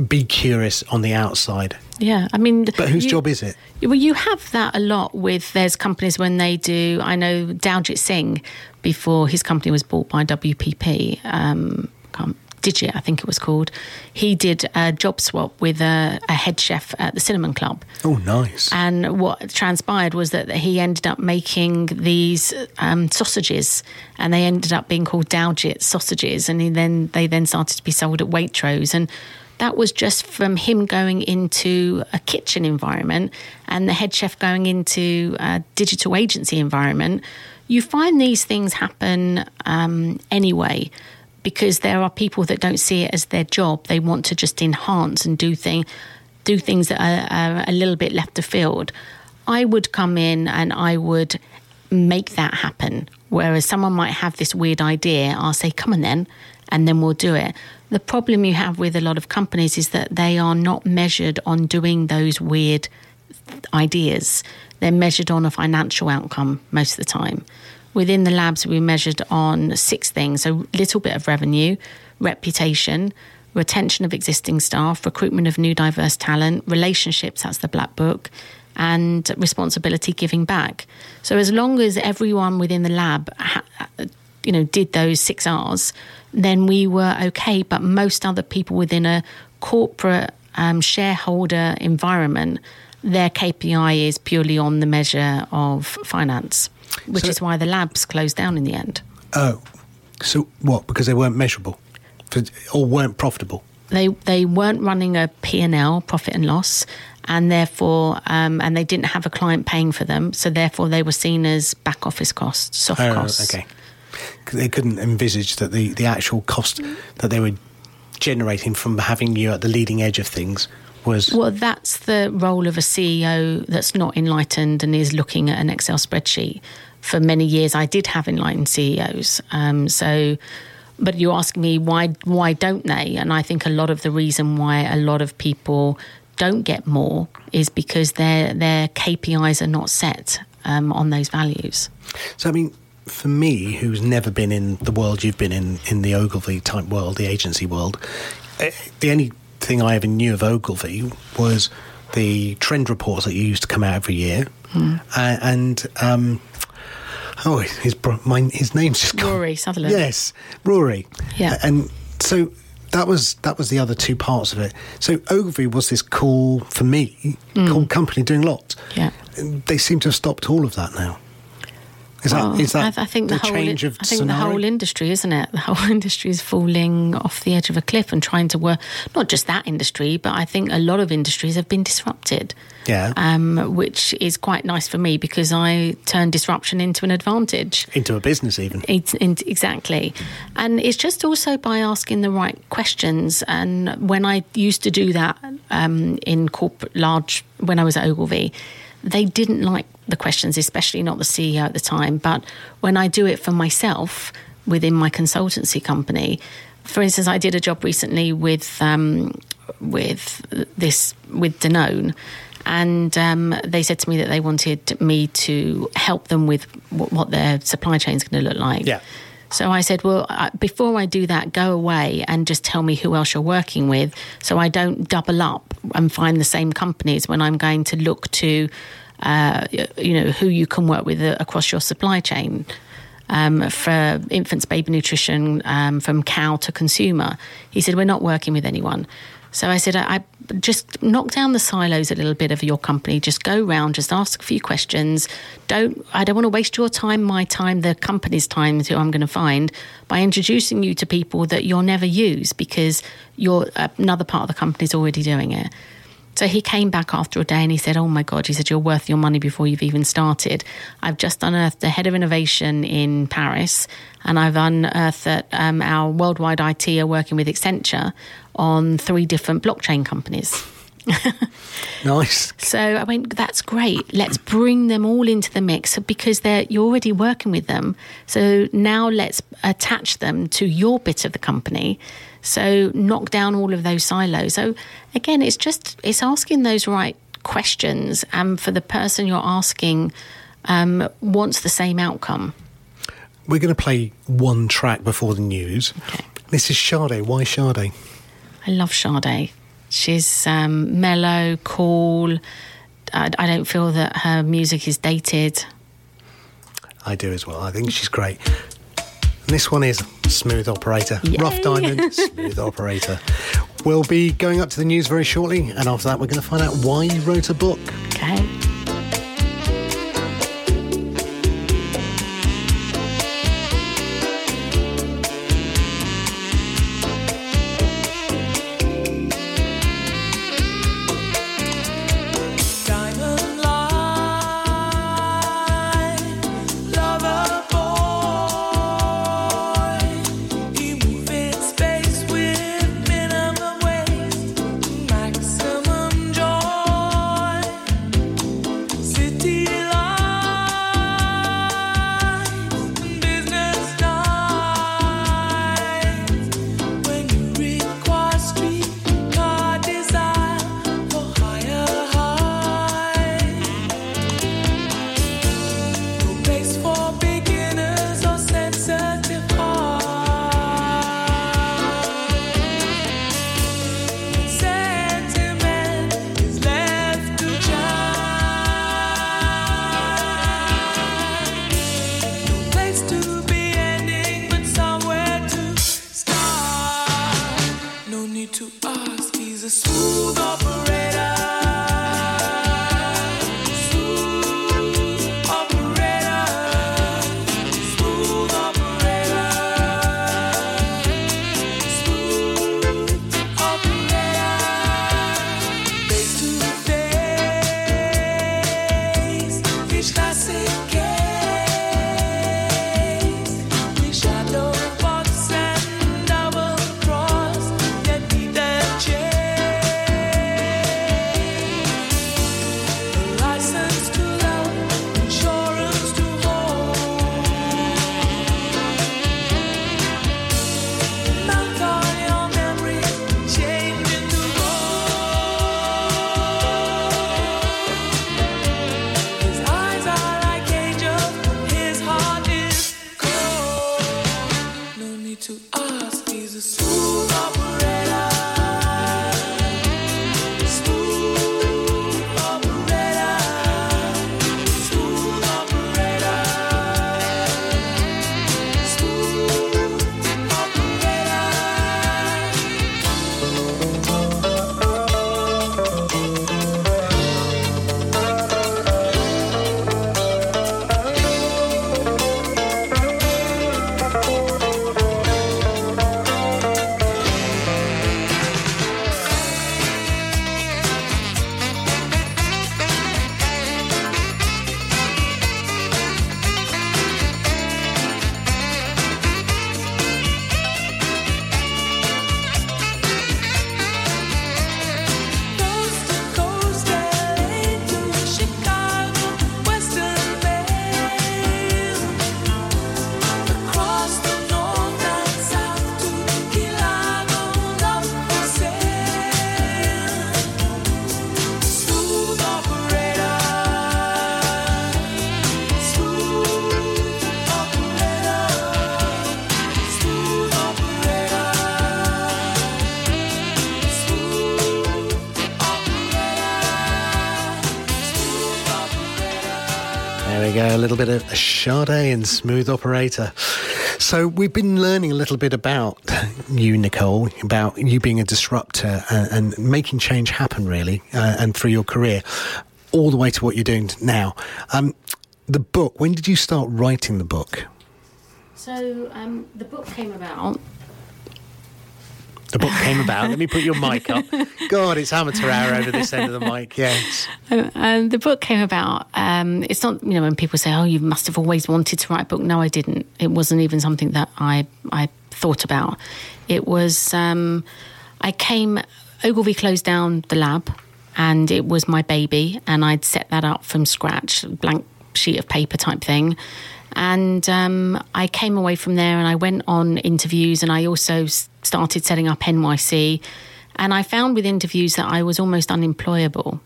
be curious on the outside. Yeah, I mean, But whose you- job is it? Well, you have that a lot with there's companies when they do. I know Daljit Singh before his company was bought by WPP. Um, can't- Digit, I think it was called. He did a job swap with a, a head chef at the Cinnamon Club. Oh, nice. And what transpired was that he ended up making these um, sausages, and they ended up being called Daljit sausages. And he then they then started to be sold at Waitrose, and that was just from him going into a kitchen environment and the head chef going into a digital agency environment. You find these things happen um, anyway because there are people that don't see it as their job. They want to just enhance and do thing, do things that are, are a little bit left of field. I would come in and I would make that happen. Whereas someone might have this weird idea, I'll say, come on then, and then we'll do it. The problem you have with a lot of companies is that they are not measured on doing those weird ideas. They're measured on a financial outcome most of the time. Within the labs, we measured on six things a little bit of revenue, reputation, retention of existing staff, recruitment of new diverse talent, relationships that's the black book, and responsibility giving back. So, as long as everyone within the lab you know, did those six R's, then we were okay. But most other people within a corporate um, shareholder environment, their KPI is purely on the measure of finance, which So- is why the labs closed down in the end. Oh, so what? Because they weren't measurable, or weren't profitable. They they weren't running a P and L, profit and loss, and therefore, um, and they didn't have a client paying for them, so therefore they were seen as back office costs, soft Oh, costs. Okay. They couldn't envisage that the, the actual cost that they were generating from having you at the leading edge of things was. Well, that's the role of a CEO that's not enlightened and is looking at an Excel spreadsheet. For many years, I did have enlightened CEOs. Um, so, but you ask me why? Why don't they? And I think a lot of the reason why a lot of people don't get more is because their their KPIs are not set um, on those values. So, I mean, for me, who's never been in the world you've been in, in the Ogilvy type world, the agency world, eh, the only thing I ever knew of Ogilvy was the trend reports that used to come out every year. Hmm. Uh, and, um, oh, his, my, his name's just gone. Rory Sutherland. Yes, Rory. Yeah. And so that was that was the other two parts of it. So Ogilvy was this cool for me, cool company doing lots. Yeah. They seem to have stopped all of that now. Is Well, that is that I, I think the, the, whole change of I think scenario? the whole industry, isn't it? The whole industry is falling off the edge of a cliff and trying to work. Not just that industry, but I think a lot of industries have been disrupted. Yeah. Um, which is quite nice for me because I turn disruption into an advantage. into a business even. It's, in- exactly. And it's just also by asking the right questions. And when I used to do that um, in corporate large, when I was at Ogilvy, they didn't like the questions, especially not the CEO at the time. But when I do it for myself within my consultancy company, for instance, I did a job recently with um, with this with Danone, and um, they said to me that they wanted me to help them with what, their supply chain is going to look like. Yeah. So I said, well, before I do that, go away and just tell me who else you're working with, so I don't double up and find the same companies when I'm going to look to, uh, you know, who you can work with uh, across your supply chain. Um, for infants, baby nutrition, um, from cow to consumer, he said we're not working with anyone. So I said, I, I just knock down the silos a little bit of your company. Just go round, just ask a few questions. Don't I don't want to waste your time, my time, the company's time, who I'm going to find by introducing you to people that you'll never use because you're another part of the company's already doing it. So he came back after a day and he said, Oh my God, he said, You're worth your money before you've even started. I've just unearthed the head of innovation in Paris, and I've unearthed that um, our worldwide IT are working with Accenture on three different blockchain companies. Nice. So I went, that's great. Let's bring them all into the mix because they're you're already working with them. So now let's attach them to your bit of the company. So knock down all of those silos. So again, it's just it's asking those right questions, and for the person you're asking um, wants the same outcome. We're going to play one track before the news. Okay. This is Sade. Why Sade? I love Sade. She's um, mellow, cool. I, I don't feel that her music is dated. I do as well. I think she's great. And this one is Smooth Operator. Yay. Rough Diamond, Smooth Operator. We'll be going up to the news very shortly, and after that, we're going to find out why you wrote a book. Okay. Sade and Smooth Operator. So, we've been learning a little bit about you, Nicole, about you being a disruptor and, and making change happen, really, uh, and through your career, all the way to what you're doing now. Um, the book, when did you start writing the book? So um, the book came about. The book came about. Let me put your mic up. God, it's amateur hour over this end of the mic. Yes. Um, the book came about. Um, it's not, you know, when people say, "Oh, you must have always wanted to write a book." No, I didn't. It wasn't even something that I I thought about. It was. Um, I came. Ogilvy closed down the lab, and it was my baby, and I'd set that up from scratch, blank sheet of paper type thing. And um, I came away from there, and I went on interviews, and I also started setting up NYC. And I found with interviews that I was almost unemployable.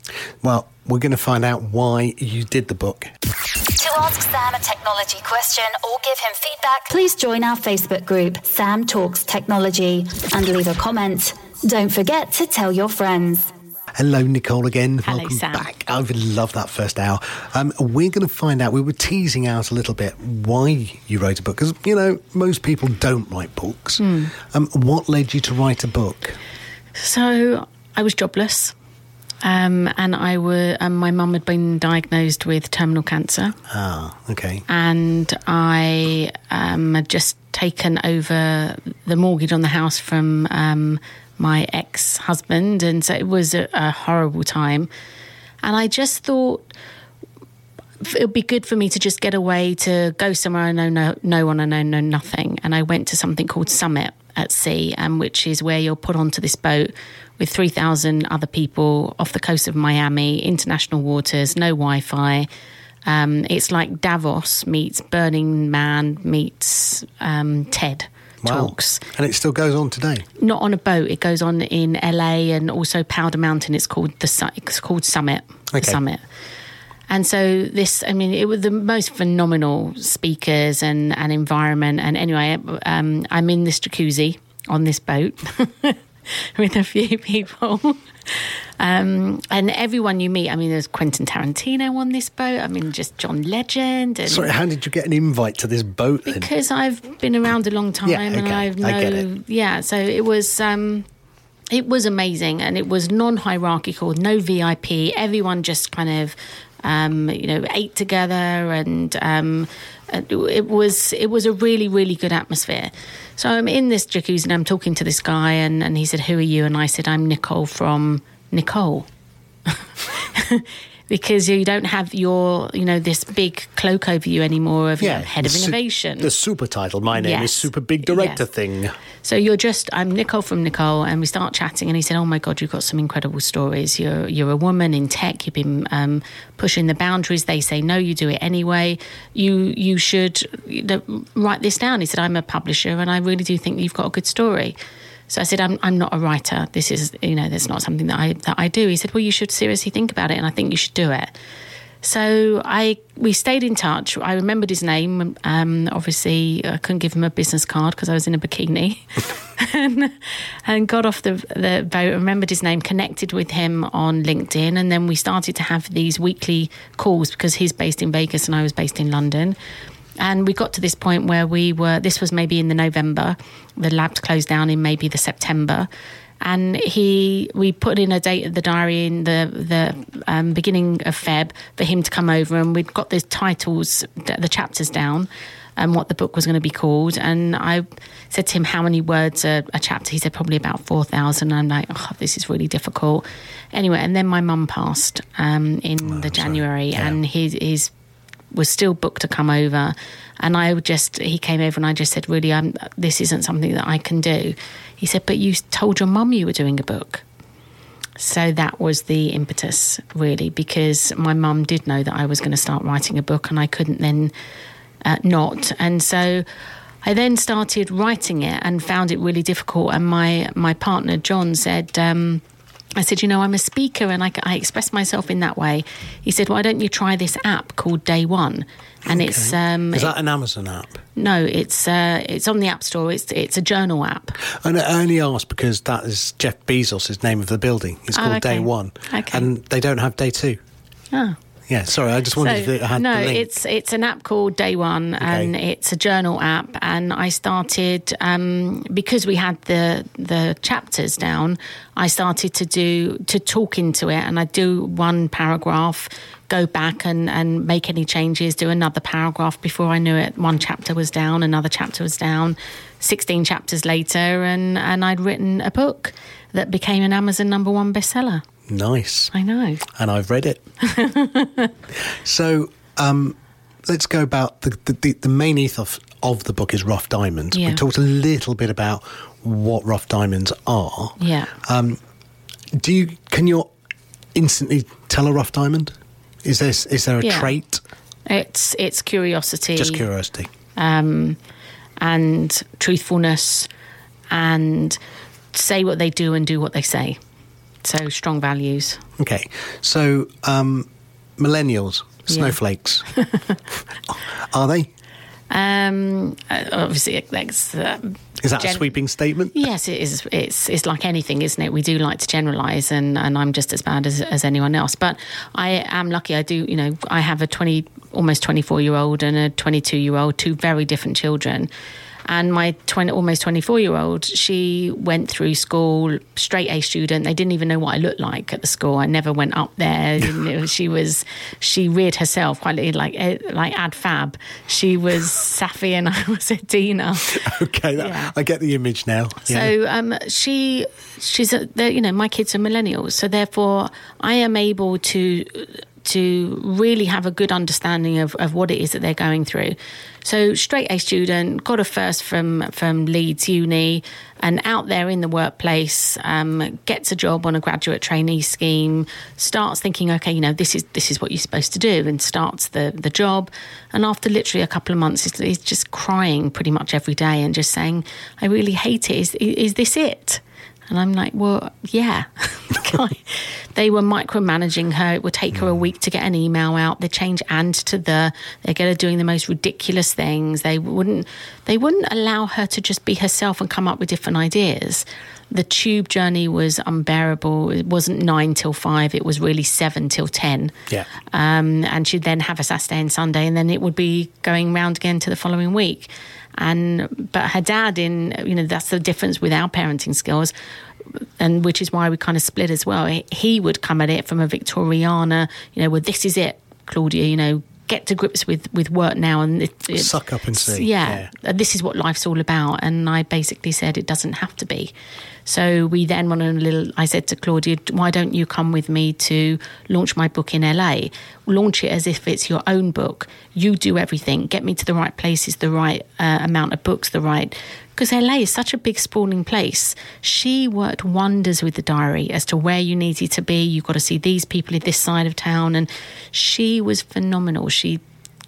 Well, we're going to find out why you did the book. To ask Sam a technology question or give him feedback, please join our Facebook group, Sam Talks Technology, and leave a comment. Don't forget to tell your friends. Hello, Nicole again. Hello, Welcome Sam. back. I love that first hour. Um, we're going to find out. We were teasing out a little bit why you wrote a book because you know most people don't write books. Hmm. Um, what led you to write a book? So I was jobless, um, and I were um, my mum had been diagnosed with terminal cancer, Ah, okay. and I um, had just taken over the mortgage on the house from um, my ex husband, and so it was a, a horrible time. And I just thought it would be good for me to just get away to go somewhere I know no, no one I know nothing. And I went to something called Summit at Sea, um, which is where you're put onto this boat with 3,000 other people off the coast of Miami, international waters, no Wi Fi. Um, it's like Davos meets Burning Man meets um, TED Wow. talks And it still goes on today. not on a boat. It goes on in LA and also Powder Mountain. It's called the it's called Summit. the Okay. Summit. And so this, I mean, it was the most phenomenal speakers and, and environment. And anyway, um, I'm in this jacuzzi on this boat with a few people. Um, and everyone you meet, I mean, there's Quentin Tarantino on this boat. I mean, just John Legend. And Sorry, how did you get an invite to this boat? Then? because I've been around a long time Yeah, and I've I get know it. yeah so it was um it was amazing and it was non-hierarchical no vip everyone just kind of um you know ate together and um and it was it was a really really good atmosphere so i'm in this jacuzzi and i'm talking to this guy and and he said who are you? And i said i'm nicole from nicole because you don't have your you know this big cloak over you anymore of you know, head of su- innovation the super title. My name is Super Big Director Yes. thing. So you're just I'm Nicole from Nicole, and we start chatting, and he said, "Oh my God, you've got some incredible stories. You're you're a woman in tech. You've been um, pushing the boundaries. They say no, you do it anyway. You you should you know, write this down." He said, "I'm a publisher, and I really do think you've got a good story." So I said, "I'm I'm not a writer. This is you know that's not something that I that I do." He said, "Well, you should seriously think about it, and I think you should do it." So I we stayed in touch. I remembered his name. Um, obviously, I couldn't give him a business card because I was in a bikini, and, and got off the the boat. Remembered his name. Connected with him on LinkedIn, and then we started to have these weekly calls because he's based in Vegas and I was based in London. And we got to this point where we were. This was maybe in the November. The labs closed down in maybe the September and he we put in a date at the diary in the the um, beginning of Feb for him to come over, and we'd got the titles, the chapters down, and what the book was going to be called. And I said to him, "How many words a, a chapter?" He said, "Probably about four thousand. I'm like, "Oh, this is really difficult." Anyway, and then my mum passed um, in the January, and his his was still booked to come over. And I just he came over and I just said really I'm this isn't something that I can do. He said but you told your mum you were doing a book. So that was the impetus really because my mum did know that I was going to start writing a book and I couldn't then uh, not. And so I then started writing it and found it really difficult. And my my partner John said um, I said, you know, I'm a speaker and I, I express myself in that way. He said, why don't you try this app called Day One? And it's um, Is that an Amazon app? no, it's uh, it's on the App Store. It's it's a journal app. And I only asked because that is Jeff Bezos' name of the building. It's Oh, called okay. Day One. Okay. And they don't have Day Two. Oh, Yeah, sorry, I just wondered So, if it had no, it's it's an app called Day One, and it's a journal app. And I started um, because we had the the chapters down. I started to do to talk into it, and I do one paragraph, go back and and make any changes, do another paragraph. Before I knew it, one chapter was down, another chapter was down. Sixteen chapters later, and and I'd written a book that became an Amazon number one bestseller. Nice. I know. and I've read it. so um, let's go about the, the, the, main ethos of the book is rough diamonds. Yeah. We talked a little bit about what rough diamonds are. Yeah. Um, Do you can you instantly tell a rough diamond? Is there is there a Yeah. trait? It's it's curiosity. Just curiosity. um, and truthfulness and say what they do and do what they say. So strong values. Okay, so um, millennials, Yeah. snowflakes, are they? Um, uh, obviously, that's uh, Is that a sweeping statement? Yes, it is. It's it's like anything, isn't it? We do like to generalise, and, and I'm just as bad as, as anyone else. But I am lucky. I do, you know, I have a 20, almost 24 year old and a 22 year old, two very different children. And my 20, almost 24 year old, she went through school, straight A student. They didn't even know what I looked like at the school. I never went up there. She was, she reared herself quite like, eh, like Ab Fab. She was Saffy and I was Edina. Okay, that, Yeah. I get the image now. Yeah. So um, she, she's, a, you know, my kids are millennials, so therefore I am able to to really have a good understanding of, of what it is that they're going through. So straight A student, got a first from from Leeds Uni, and out there in the workplace, um, gets a job on a graduate trainee scheme, starts thinking, okay, you know, this is this is what you're supposed to do, and starts the the job. And after literally a couple of months, he's just crying pretty much every day and just saying, I really hate it. Is is this it? And I'm like, well, yeah. they were micromanaging her. It would take her a week to get an email out. They change and to the. They get her doing the most ridiculous things. They wouldn't. They wouldn't allow her to just be herself and come up with different ideas. The tube journey was unbearable. It wasn't nine till five. It was really seven till ten. Yeah. Um, and she'd then have a Saturday and Sunday, and then it would be going round again to the following week. And but her dad, in you know, that's the difference with our parenting skills, and which is why we kind of split as well. He- would come at it from a Victoriana, you know, well, this is it, Claudia, you know. Get to grips with, with work now, and it, it- Suck up and see, Yeah, yeah. this is what life's all about. And I basically said it doesn't have to be. So we then went on a little. I said to Claudia, "Why don't you come with me to launch my book in LA? Launch it as if it's your own book. You do everything. Get me to the right places, the right uh, amount of books, the right." Because LA is such a big sprawling place. She worked wonders with the diary as to where you needed to be. You've got to see these people in this side of town, and she was phenomenal. She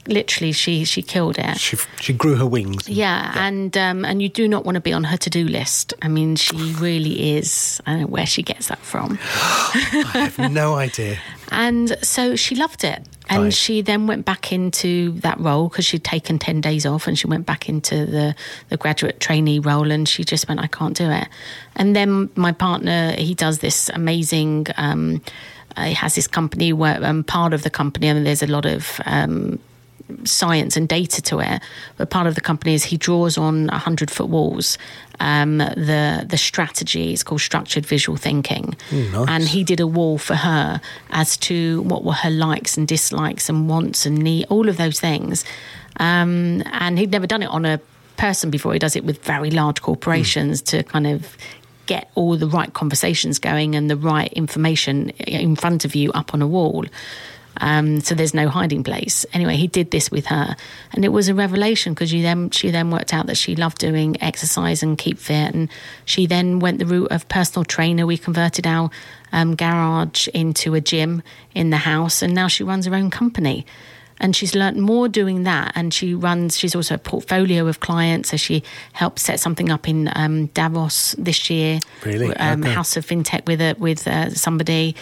literally she she killed it. She, she grew her wings. Yeah, and um, and you do not want to be on her to do list. I mean, she really is. I don't know where she gets that from. I have no idea. And so she loved it. And Right. she then went back into that role because she'd taken 10 days off and she went back into the, the graduate trainee role and she just went, I can't do it. And then my partner, he does this amazing, um, uh, he has this company where um, part of the company, and there's a lot of um, science and data to it. But part of the company is he draws on hundred foot walls. Um, the the strategy is called structured visual thinking, nice. and he did a wall for her as to what were her likes and dislikes and wants and need, all of those things. Um, and he'd never done it on a person before. He does it with very large corporations to kind of get all the right conversations going and the right information in front of you up on a wall. Um, so there's no hiding place. Anyway, he did this with her, and it was a revelation because she then she then worked out that she loved doing exercise and keep fit, and she then went the route of personal trainer. We converted our um, garage into a gym in the house, and now she runs her own company. And she's learnt more doing that, and she runs. She's also a portfolio of clients, so she helped set something up in um, Davos this year. Really? um, Okay. House of FinTech with a, with uh, somebody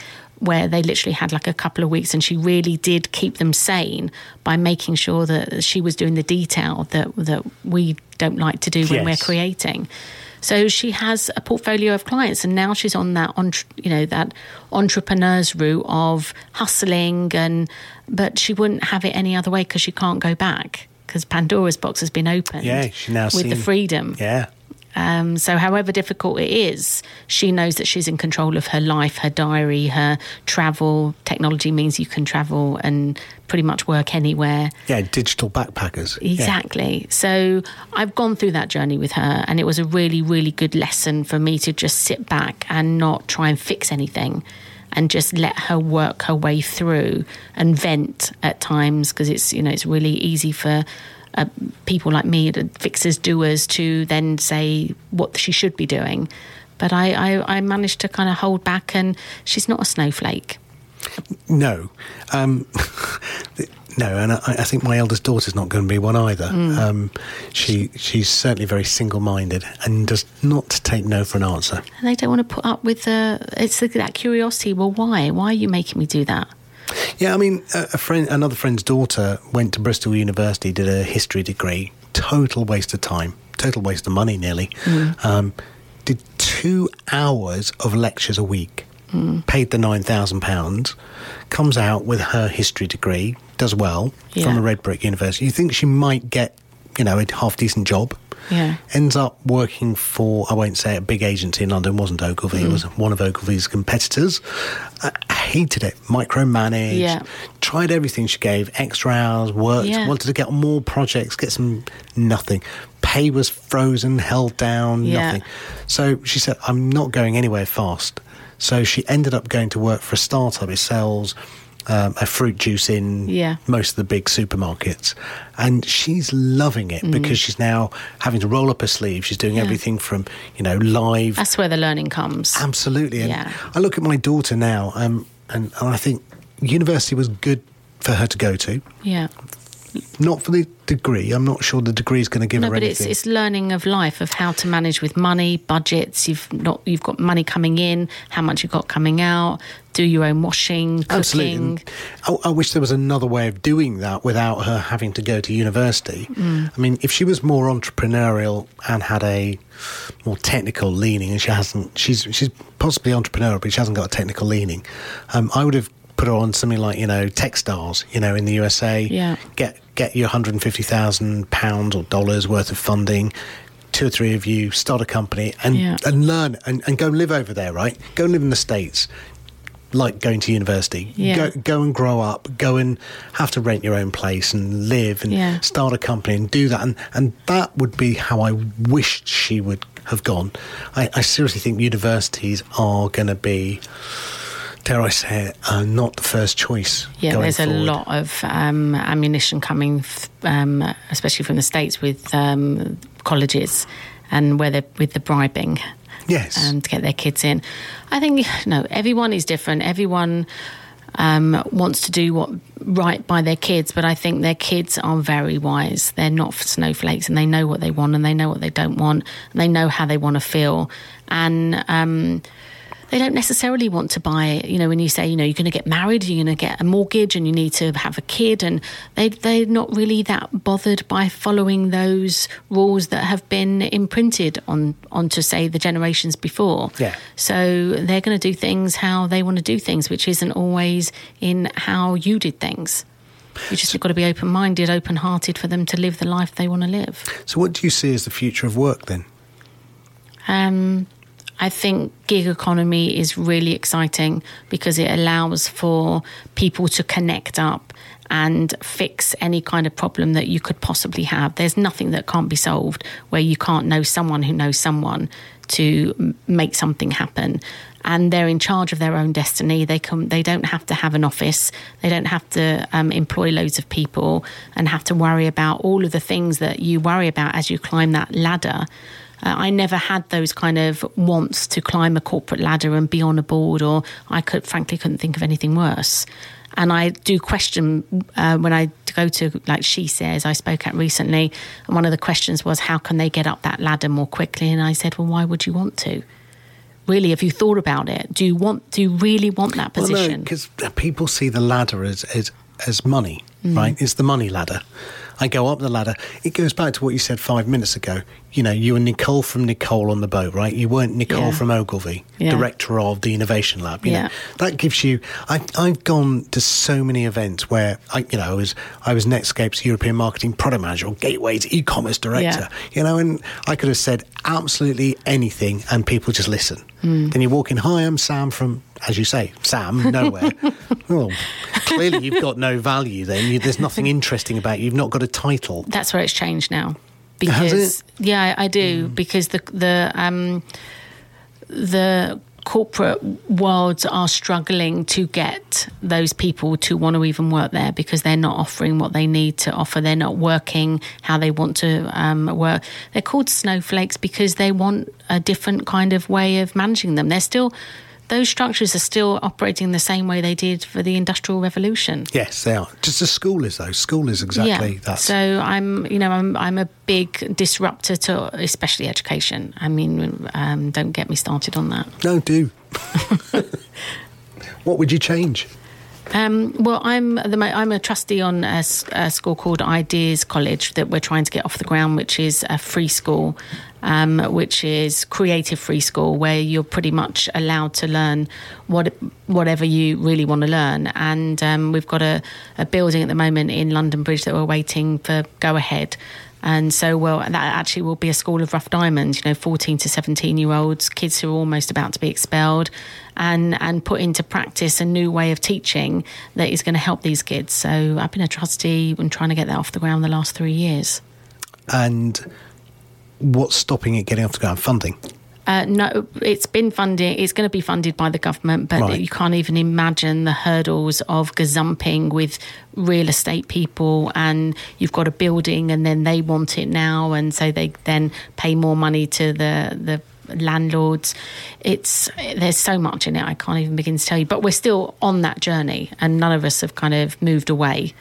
where they literally had like a couple of weeks, and she really did keep them sane by making sure that she was doing the detail that that we don't like to do when we're creating. So she has a portfolio of clients, and now she's on that, you know, that entrepreneur's route of hustling, and but she wouldn't have it any other way because she can't go back because Pandora's box has been opened. Yeah, she now with the freedom. Yeah. Um, so, however difficult it is, she knows that she's in control of her life, her diary, her travel. Technology means you can travel and pretty much work anywhere. Yeah, digital backpackers. Yeah. Exactly. So I've gone through that journey with her, and it was a really, really good lesson for me to just sit back and not try and fix anything and just let her work her way through and vent at times because it's, you know, it's really easy for. Uh, people like me, the fixers, doers, to then say what she should be doing. But I, I, I managed to kind of hold back, and she's not a snowflake. No. Um, no, and I, I think my eldest daughter's not going to be one either. Mm. Um, she She's certainly very single minded and does not take no for an answer. And they don't want to put up with the, it's the, that curiosity. Well, why? Why are you making me do that? Yeah, I mean, a, friend, another friend's daughter went to Bristol University, did a history degree. Total waste of time, total waste of money, nearly. Um, did two hours of lectures a week, paid the nine thousand pounds, comes out with her history degree, does well from a red brick university. You think she might get, you know, a half decent job? Yeah. Ends up working for, I won't say a big agency in London, wasn't Ogilvy, Mm. it was one of Ogilvy's competitors. I hated it, micromanaged, Yeah. tried everything she gave, extra hours, worked, Yeah. wanted to get more projects, get some, nothing. Pay was frozen, held down, Yeah. nothing. So she said, I'm not going anywhere fast. So she ended up going to work for a startup. It sells um, a fruit juice in Yeah. most of the big supermarkets. And she's loving Mm. it because she's now having to roll up her sleeve. She's doing everything from, you know, live. That's where the learning comes. Absolutely. And Yeah. I look at my daughter now, um, and, and I think university was good for her to go to. Yeah. Not for the degree. I'm not sure the degree is going to give No, her but it's anything. it's learning of life of how to manage with money, budgets. You've not you've got money coming in, how much you've got coming out. Do your own washing, cooking. Absolutely. I, I wish there was another way of doing that without her having to go to university. Mm. I mean, if she was more entrepreneurial and had a more technical leaning, and she hasn't, she's she's possibly entrepreneurial, but she hasn't got a technical leaning. Um, I would have put her on something like you know Techstars, you know, in the USA. Yeah. Get get your hundred and fifty thousand pounds or dollars worth of funding. Two or three of you start a company and Yeah. and learn and, and go live over there, right? Go and live in the states like going to university. Yeah. Go, go and grow up. Go and have to rent your own place and live and Yeah. start a company and do that. And and that would be how I wished she would have gone. I, I seriously think universities are going to be, dare I say it, uh, not the first choice. Yeah, there's a lot of um, ammunition coming, f- um, especially from the states with um, colleges and where they're with the bribing. Yes. um, to get their kids in. I think no, everyone is different. Everyone um, wants to do what right by their kids, but I think their kids are very wise. They're not snowflakes, and they know what they want, and they know what they don't want, and they know how they want to feel, and. Um, they don't necessarily want to buy, you know, when you say, you know, you're going to get married, you're going to get a mortgage and you need to have a kid. And they, they're not really that bothered by following those rules that have been imprinted on onto, say, the generations before. Yeah. So they're going to do things how they want to do things, which isn't always in how you did things. You just got to be open minded, open hearted for them to live the life they want to live. So, what do you see as the future of work then? Um, I think gig economy is really exciting because it allows for people to connect up and fix any kind of problem that you could possibly have. There's nothing that can't be solved where you can't know someone who knows someone to make something happen. And they're in charge of their own destiny. They can. They don't have to have an office. They don't have to um, employ loads of people and have to worry about all of the things that you worry about as you climb that ladder. Uh, I never had those kind of wants to climb a corporate ladder and be on a board, or I could, frankly, couldn't think of anything worse. And I do question uh, when I go to, like she says, I spoke at recently, and one of the questions was, how can they get up that ladder more quickly? And I said, well, why would you want to? really have you thought about it? Do you want? Do you really want that Well, no, position? because people see the ladder as as, as money, Mm. right? It's the money ladder. I go up the ladder. It goes back to what you said five minutes ago. You know, you were Nicole from Nicole on the boat, right? You weren't Nicole Yeah. from Ogilvy, Yeah. director of the Innovation Lab. You Yeah. know, that gives you. I, I've gone to so many events where I, you know, I was I was Netscape's European Marketing Product Manager or Gateway's e-commerce director. You know, and I could have said absolutely anything, and people just listen. Hmm. Then you walk in. Hi, I'm Sam from, as you say, Sam nowhere. well, clearly you've got no value. Then you, there's nothing interesting about you. You've not got a title. That's where it's changed now. Because yeah, I do because the the um, the corporate worlds are struggling to get those people to want to even work there because they're not offering what they need to offer. They're not working how they want to um, work. They're called snowflakes because they want a different kind of way of managing them. They're still those structures are still operating the same way they did for the industrial revolution. Yes, they are. Just as school is though. School is exactly that. So I'm, you know, I'm I'm a big disruptor to especially education. I mean, um, don't get me started on that. no, do. what would you change? Um, well, I'm the I'm a trustee on a school called Ideas College that we're trying to get off the ground, which is a free school, um, which is creative free school where you're pretty much allowed to learn what whatever you really want to learn. And um, we've got a, a building at the moment in London Bridge that we're waiting for go ahead. And so, well, that actually will be a school of rough diamonds, you know, 14 to 17 year olds, kids who are almost about to be expelled, and, and put into practice a new way of teaching that is going to help these kids. So I've been a trustee and trying to get that off the ground the last three years. And what's stopping it getting off the ground? Funding. Uh, no, it's been funded. It's going to be funded by the government, but Right. you can't even imagine the hurdles of gazumping with real estate people. And you've got a building, and then they want it now, and so they then pay more money to the the landlords. It's there's so much in it. I can't even begin to tell you. But we're still on that journey, and none of us have kind of moved away.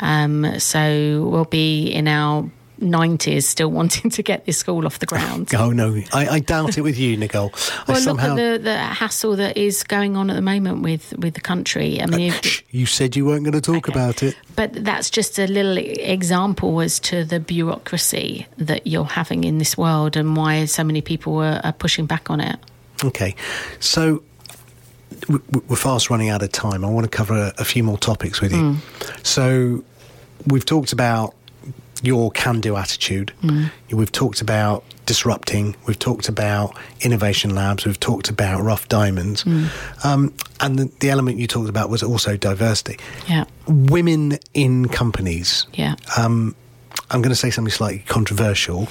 Um, so we'll be in our 90s still wanting to get this school off the ground. Oh no, I, I doubt it with you, Nicole. I Well, somehow. look at the, the hassle that is going on at the moment with, with the country. I mean, uh, if- Shh, you said you weren't going to talk Okay. about it. but that's just a little example as to the bureaucracy that you're having in this world and why so many people are, are pushing back on it. Okay, so we're fast running out of time. I want to cover a, a few more topics with you. Hmm. So we've talked about your can-do attitude. We've talked about disrupting. We've talked about innovation labs. We've talked about rough diamonds, um, and the, the element you talked about was also diversity. Yeah, Women in companies. yeah. Um, I'm going to say something slightly controversial.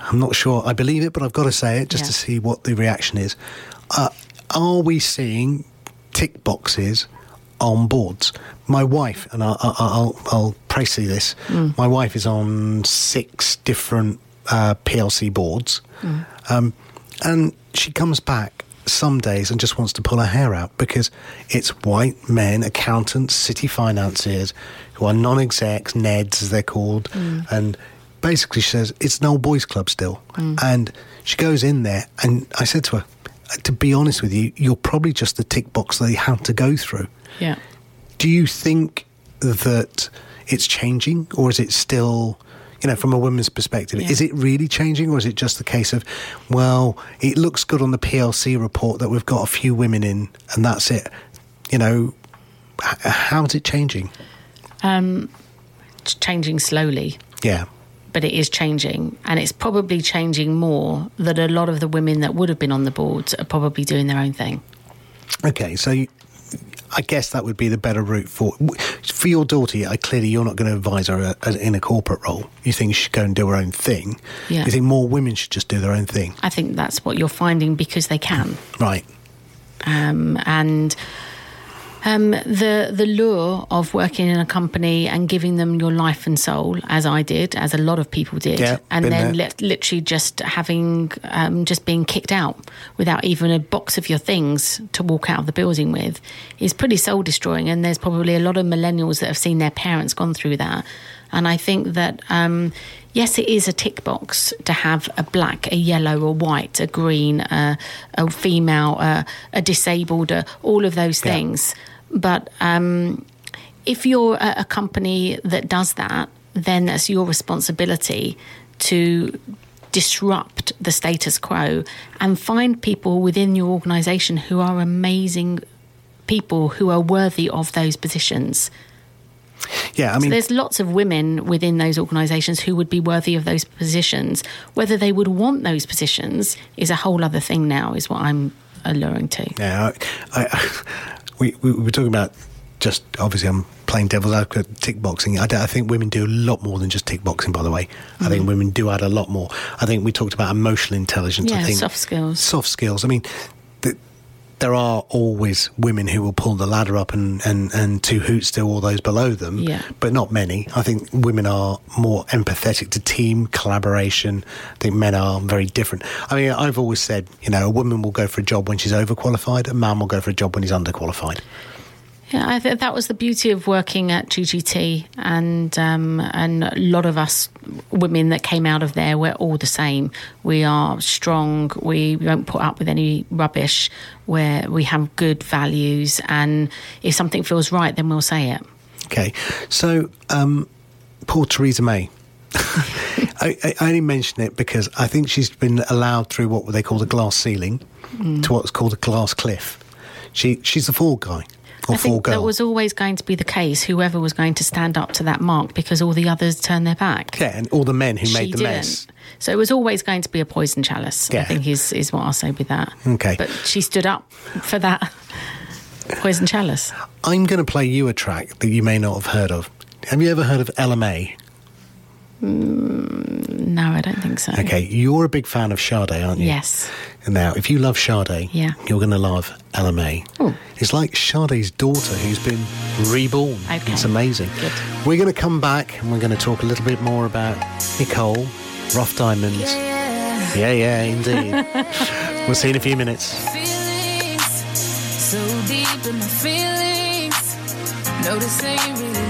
I'm not sure I believe it, but I've got to say it just to see what the reaction is. Uh, are we seeing tick boxes on boards? My wife, and I'll, I'll, I'll, précis this, my wife is on six different uh, PLC boards. Um, and she comes back some days and just wants to pull her hair out because it's white men, accountants, city financiers who are non execs, NEDs as they're called. And basically, she says it's an old boys' club still. And she goes in there, and I said to her, to be honest with you, you're probably just the tick box they had to go through. Yeah. Do you think that it's changing, or is it still, you know, from a woman's perspective, Yeah. is it really changing, or is it just the case of, well, it looks good on the PLC report that we've got a few women in, and that's it? You know, h- how's it changing? Um, it's changing slowly. Yeah. but it is changing and it's probably changing more that a lot of the women that would have been on the boards are probably doing their own thing Okay, so I guess that would be the better route for for your daughter. I clearly you're not going to advise her uh, in a corporate role. You think she should go and do her own thing. Yeah. You think more women should just do their own thing, i think that's what you're finding because they can right? um, and um, the the lure of working in a company and giving them your life and soul, as I did, as a lot of people did, Yeah, and then li- literally just having um, just being kicked out without even a box of your things to walk out of the building with, is pretty soul destroying. And there's probably a lot of millennials that have seen their parents gone through that. And I think that, um, yes, it is a tick box to have a black, a yellow, a white, a green, a, a female, a, a disabled, a, all of those Yeah. things. But um, if you're a, company that does that, then that's your responsibility to disrupt the status quo and find people within your organization who are amazing people who are worthy of those positions. Yeah, I So mean, there's lots of women within those organisations who would be worthy of those positions. Whether they would want those positions is a whole other thing now, is what I'm alluring to. Yeah, I, I, we, we were talking about just obviously I'm playing devil's advocate tick boxing. I, I think women do a lot more than just tick boxing. By the way, I think mm-hmm. women do add a lot more. I think we talked about emotional intelligence. I Yeah, think soft skills. Soft skills. I mean. The, there are always women who will pull the ladder up and, and, and two hoots to all those below them, Yeah. but not many. I think women are more empathetic to team collaboration. I think men are very different. I mean, I've always said, you know, a woman will go for a job when she's overqualified, a man will go for a job when he's underqualified. Yeah, I think that was the beauty of working at GGT, and um, and a lot of us women that came out of there, we're all the same. We are strong. We don't put up with any rubbish. Where we have good values, and if something feels right, then we'll say it. Okay, so um, poor Theresa May. I, I only mention it because I think she's been allowed through what they call the glass ceiling to what's called a glass cliff. She she's a fall guy or I think that was always going to be the case. Whoever was going to stand up to that mark, because all the others turned their back. yeah, and all the men who she made the didn't. mess. So it was always going to be a poison chalice. Yeah. I think is is what I'll say with that. Okay. But she stood up for that poison chalice. I'm going to play you a track that you may not have heard of. Have you ever heard of Ella Mai? Mm, no, I don't think so. Okay, you're a big fan of Sade, aren't you? Yes. Now, if you love Sade, Yeah. you're going to love Ella Mai. Oh. It's like Sade's daughter who's been reborn. Okay. It's amazing. Good. We're going to come back and we're going to talk a little bit more about Nicole, Rough Diamonds. Yeah. Yeah, yeah, indeed. we'll see you in a few minutes. feelings so deep in my feelings notice they ain't really like me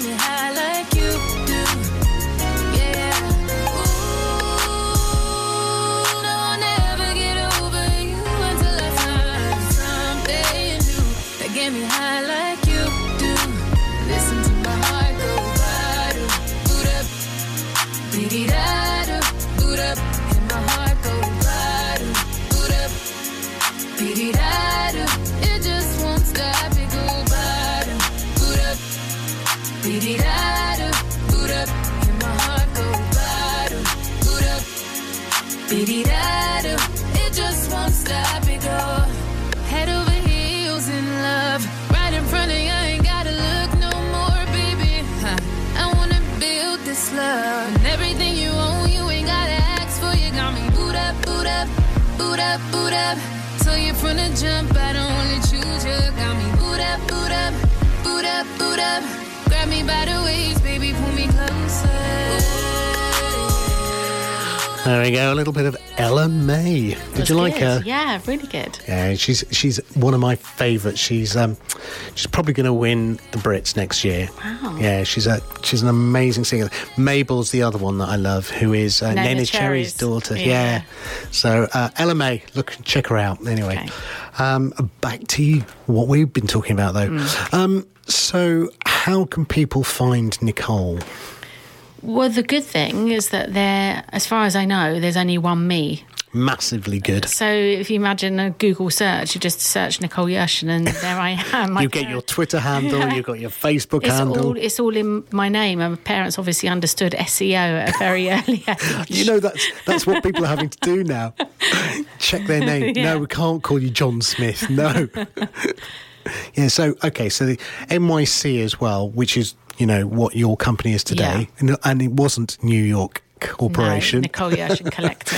me high There we go. A little bit of Ella Mai. Did Was you like good. her? Yeah, really good. Yeah, she's she's one of my favourites. She's um she's probably going to win the Brits next year. Wow. Yeah, she's a she's an amazing singer. Mabel's the other one that I love, who is uh, Neneh Neneh, Cherry's. Daughter. Yeah. Yeah. So uh, Ella Mai, look, check her out. Anyway, Okay. um, back to what we've been talking about though. Mm. Um, so how can people find Nicole? Well, the good thing is that there, as far as I know, there's only one me. Massively good. So if you imagine a Google search, you just search Nicole Yershon, and there I am. You get your Twitter handle, Yeah. you've got your Facebook It's handle. all, it's all in my name. And my parents obviously understood SEO at a very early age. You know that's that's what people are having to do now. Check their name. Yeah. No, we can't call you John Smith. No. yeah. So okay. So the NYC as well, which is you know what your company is today, and, and it wasn't New York No, Corporation. Nicole Yershon Collective.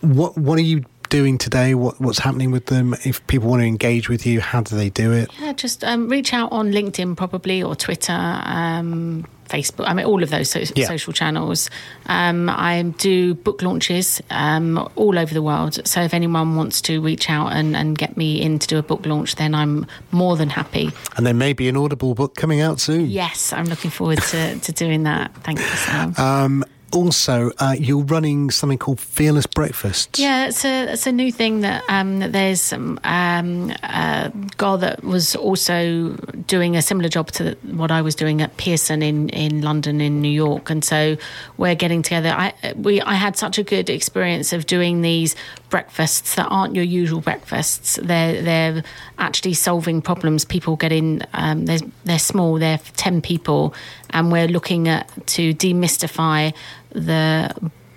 what What are you doing today? What What's happening with them? If people want to engage with you, how do they do it? Yeah, just um, reach out on LinkedIn probably or Twitter, um, Facebook. I mean, all of those so- Yeah. social channels. Um, I do book launches um, all over the world. So if anyone wants to reach out and, and get me in to do a book launch, then I'm more than happy. And there may be an Audible book coming out soon. Yes, I'm looking forward to, to doing that. Thank you, Sam. Um, also, uh, you're running something called Fearless Breakfasts. Yeah, it's a it's a new thing that um, that there's some um, a girl that was also doing a similar job to what I was doing at Pearson in, in London in New York, and so we're getting together. I we I had such a good experience of doing these breakfasts that aren't your usual breakfasts. They're they're actually solving problems. People get in. Um, they're they're small. They're ten people, and we're looking at to demystify the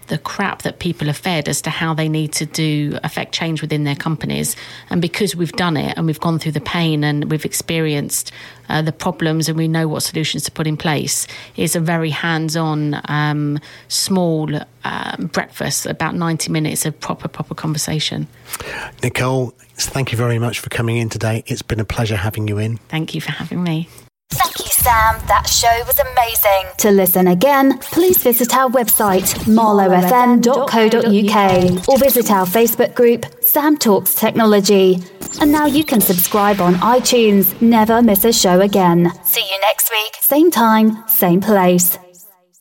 the crap that people are fed as to how they need to do affect change within their companies. And because we've done it and we've gone through the pain and we've experienced uh, the problems and we know what solutions to put in place, it's a very hands-on, um, small um, breakfast, about 90 minutes of proper, proper conversation. Nicole, thank you very much for coming in today. It's been a pleasure having you in. Thank you for having me. Thank you, Sam. That show was amazing. To listen again, please visit our website, marlowfm.co.uk, or visit our Facebook group, Sam Talks Technology. And now you can subscribe on iTunes. Never miss a show again. See you next week. Same time, same place.